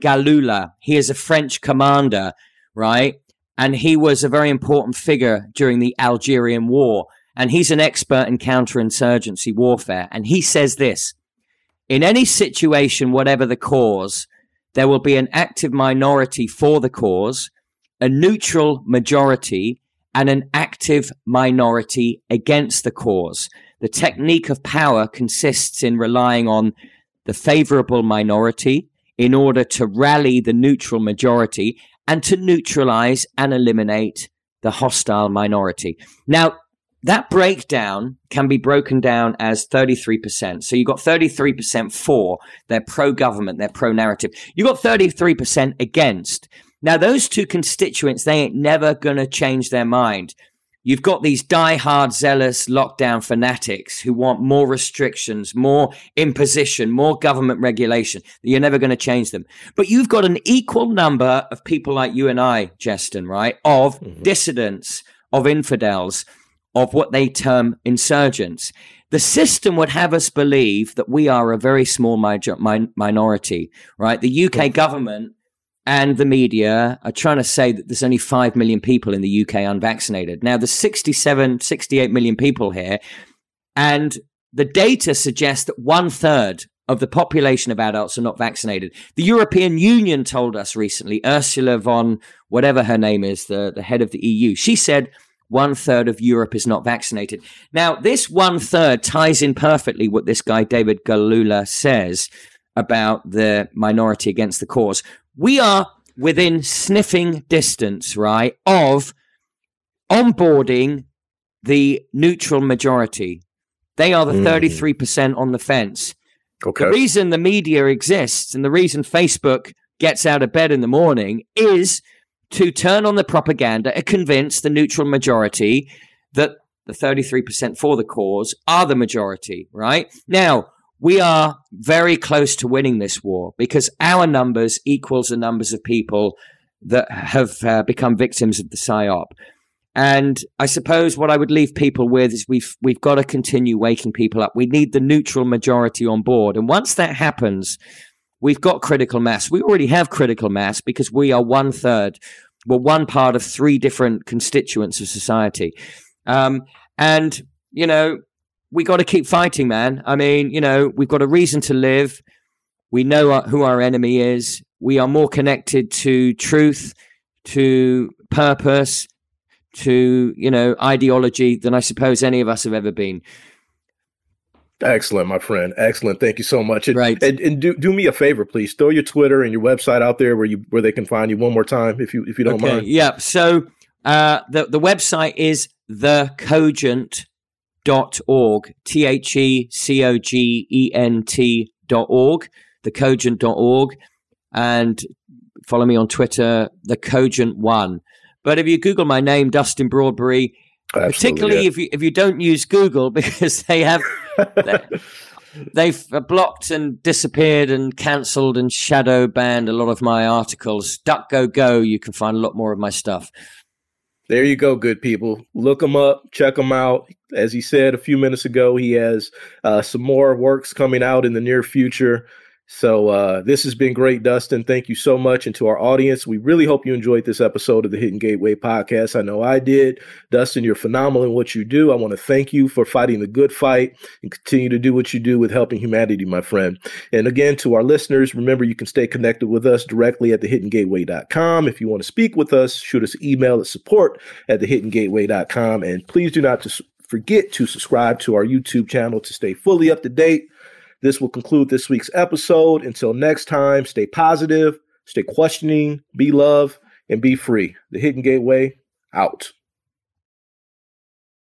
Galula. He is a French commander, right? And he was a very important figure during the Algerian War. And he's an expert in counterinsurgency warfare. And he says this in any situation, whatever the cause, there will be an active minority for the cause, a neutral majority, and an active minority against the cause. The technique of power consists in relying on the favorable minority in order to rally the neutral majority and to neutralize and eliminate the hostile minority. Now, that breakdown can be broken down as 33%. So you've got 33% for, they're pro government, they're pro narrative. You've got 33% against. Now, those two constituents, they ain't never going to change their mind. You've got these die-hard, zealous lockdown fanatics who want more restrictions, more imposition, more government regulation. You're never going to change them. But you've got an equal number of people like you and I, Justin, right? Of mm-hmm. dissidents, of infidels of what they term insurgents. The system would have us believe that we are a very small major, min- minority, right? The UK government and the media are trying to say that there's only 5 million people in the UK unvaccinated. Now, there's 67, 68 million people here. And the data suggests that one third of the population of adults are not vaccinated. The European Union told us recently, Ursula von whatever her name is, the, the head of the EU, she said one third of Europe is not vaccinated. Now, this one third ties in perfectly what this guy David Galula says about the minority against the cause. We are within sniffing distance, right, of onboarding the neutral majority. They are the mm. 33% on the fence. Okay. The reason the media exists and the reason Facebook gets out of bed in the morning is to turn on the propaganda and convince the neutral majority that the 33% for the cause are the majority, right? Now, we are very close to winning this war because our numbers equals the numbers of people that have uh, become victims of the psyop. And I suppose what I would leave people with is we've we've got to continue waking people up. We need the neutral majority on board, and once that happens, we've got critical mass. We already have critical mass because we are one third, well, one part of three different constituents of society. Um, and, you know, we got to keep fighting, man. I mean, you know, we've got a reason to live. We know our, who our enemy is. We are more connected to truth, to purpose, to, you know, ideology than I suppose any of us have ever been.
Excellent, my friend. Excellent. Thank you so much. And,
right.
And, and, do do me a favor, please. Throw your Twitter and your website out there where you where they can find you one more time, if you if you don't
okay.
mind.
Yeah. So uh, the the website is thecogent dot org. T H E C O G E N T dot org. Thecogent dot org. And follow me on Twitter, the Cogent One. But if you Google my name, Dustin Broadbery, Absolutely, particularly yeah. if you if you don't use Google because they have they've blocked and disappeared and cancelled and shadow banned a lot of my articles. DuckDuckGo, you can find a lot more of my stuff.
There you go, good people. Look them up, check them out. As he said a few minutes ago, he has uh, some more works coming out in the near future. So uh, this has been great, Dustin. Thank you so much. And to our audience, we really hope you enjoyed this episode of the Hidden Gateway podcast. I know I did. Dustin, you're phenomenal in what you do. I want to thank you for fighting the good fight and continue to do what you do with helping humanity, my friend. And again, to our listeners, remember you can stay connected with us directly at thehiddengateway.com. If you want to speak with us, shoot us an email at support at thehiddengateway.com. And please do not just forget to subscribe to our YouTube channel to stay fully up to date this will conclude this week's episode. Until next time, stay positive, stay questioning, be love, and be free. The Hidden Gateway out.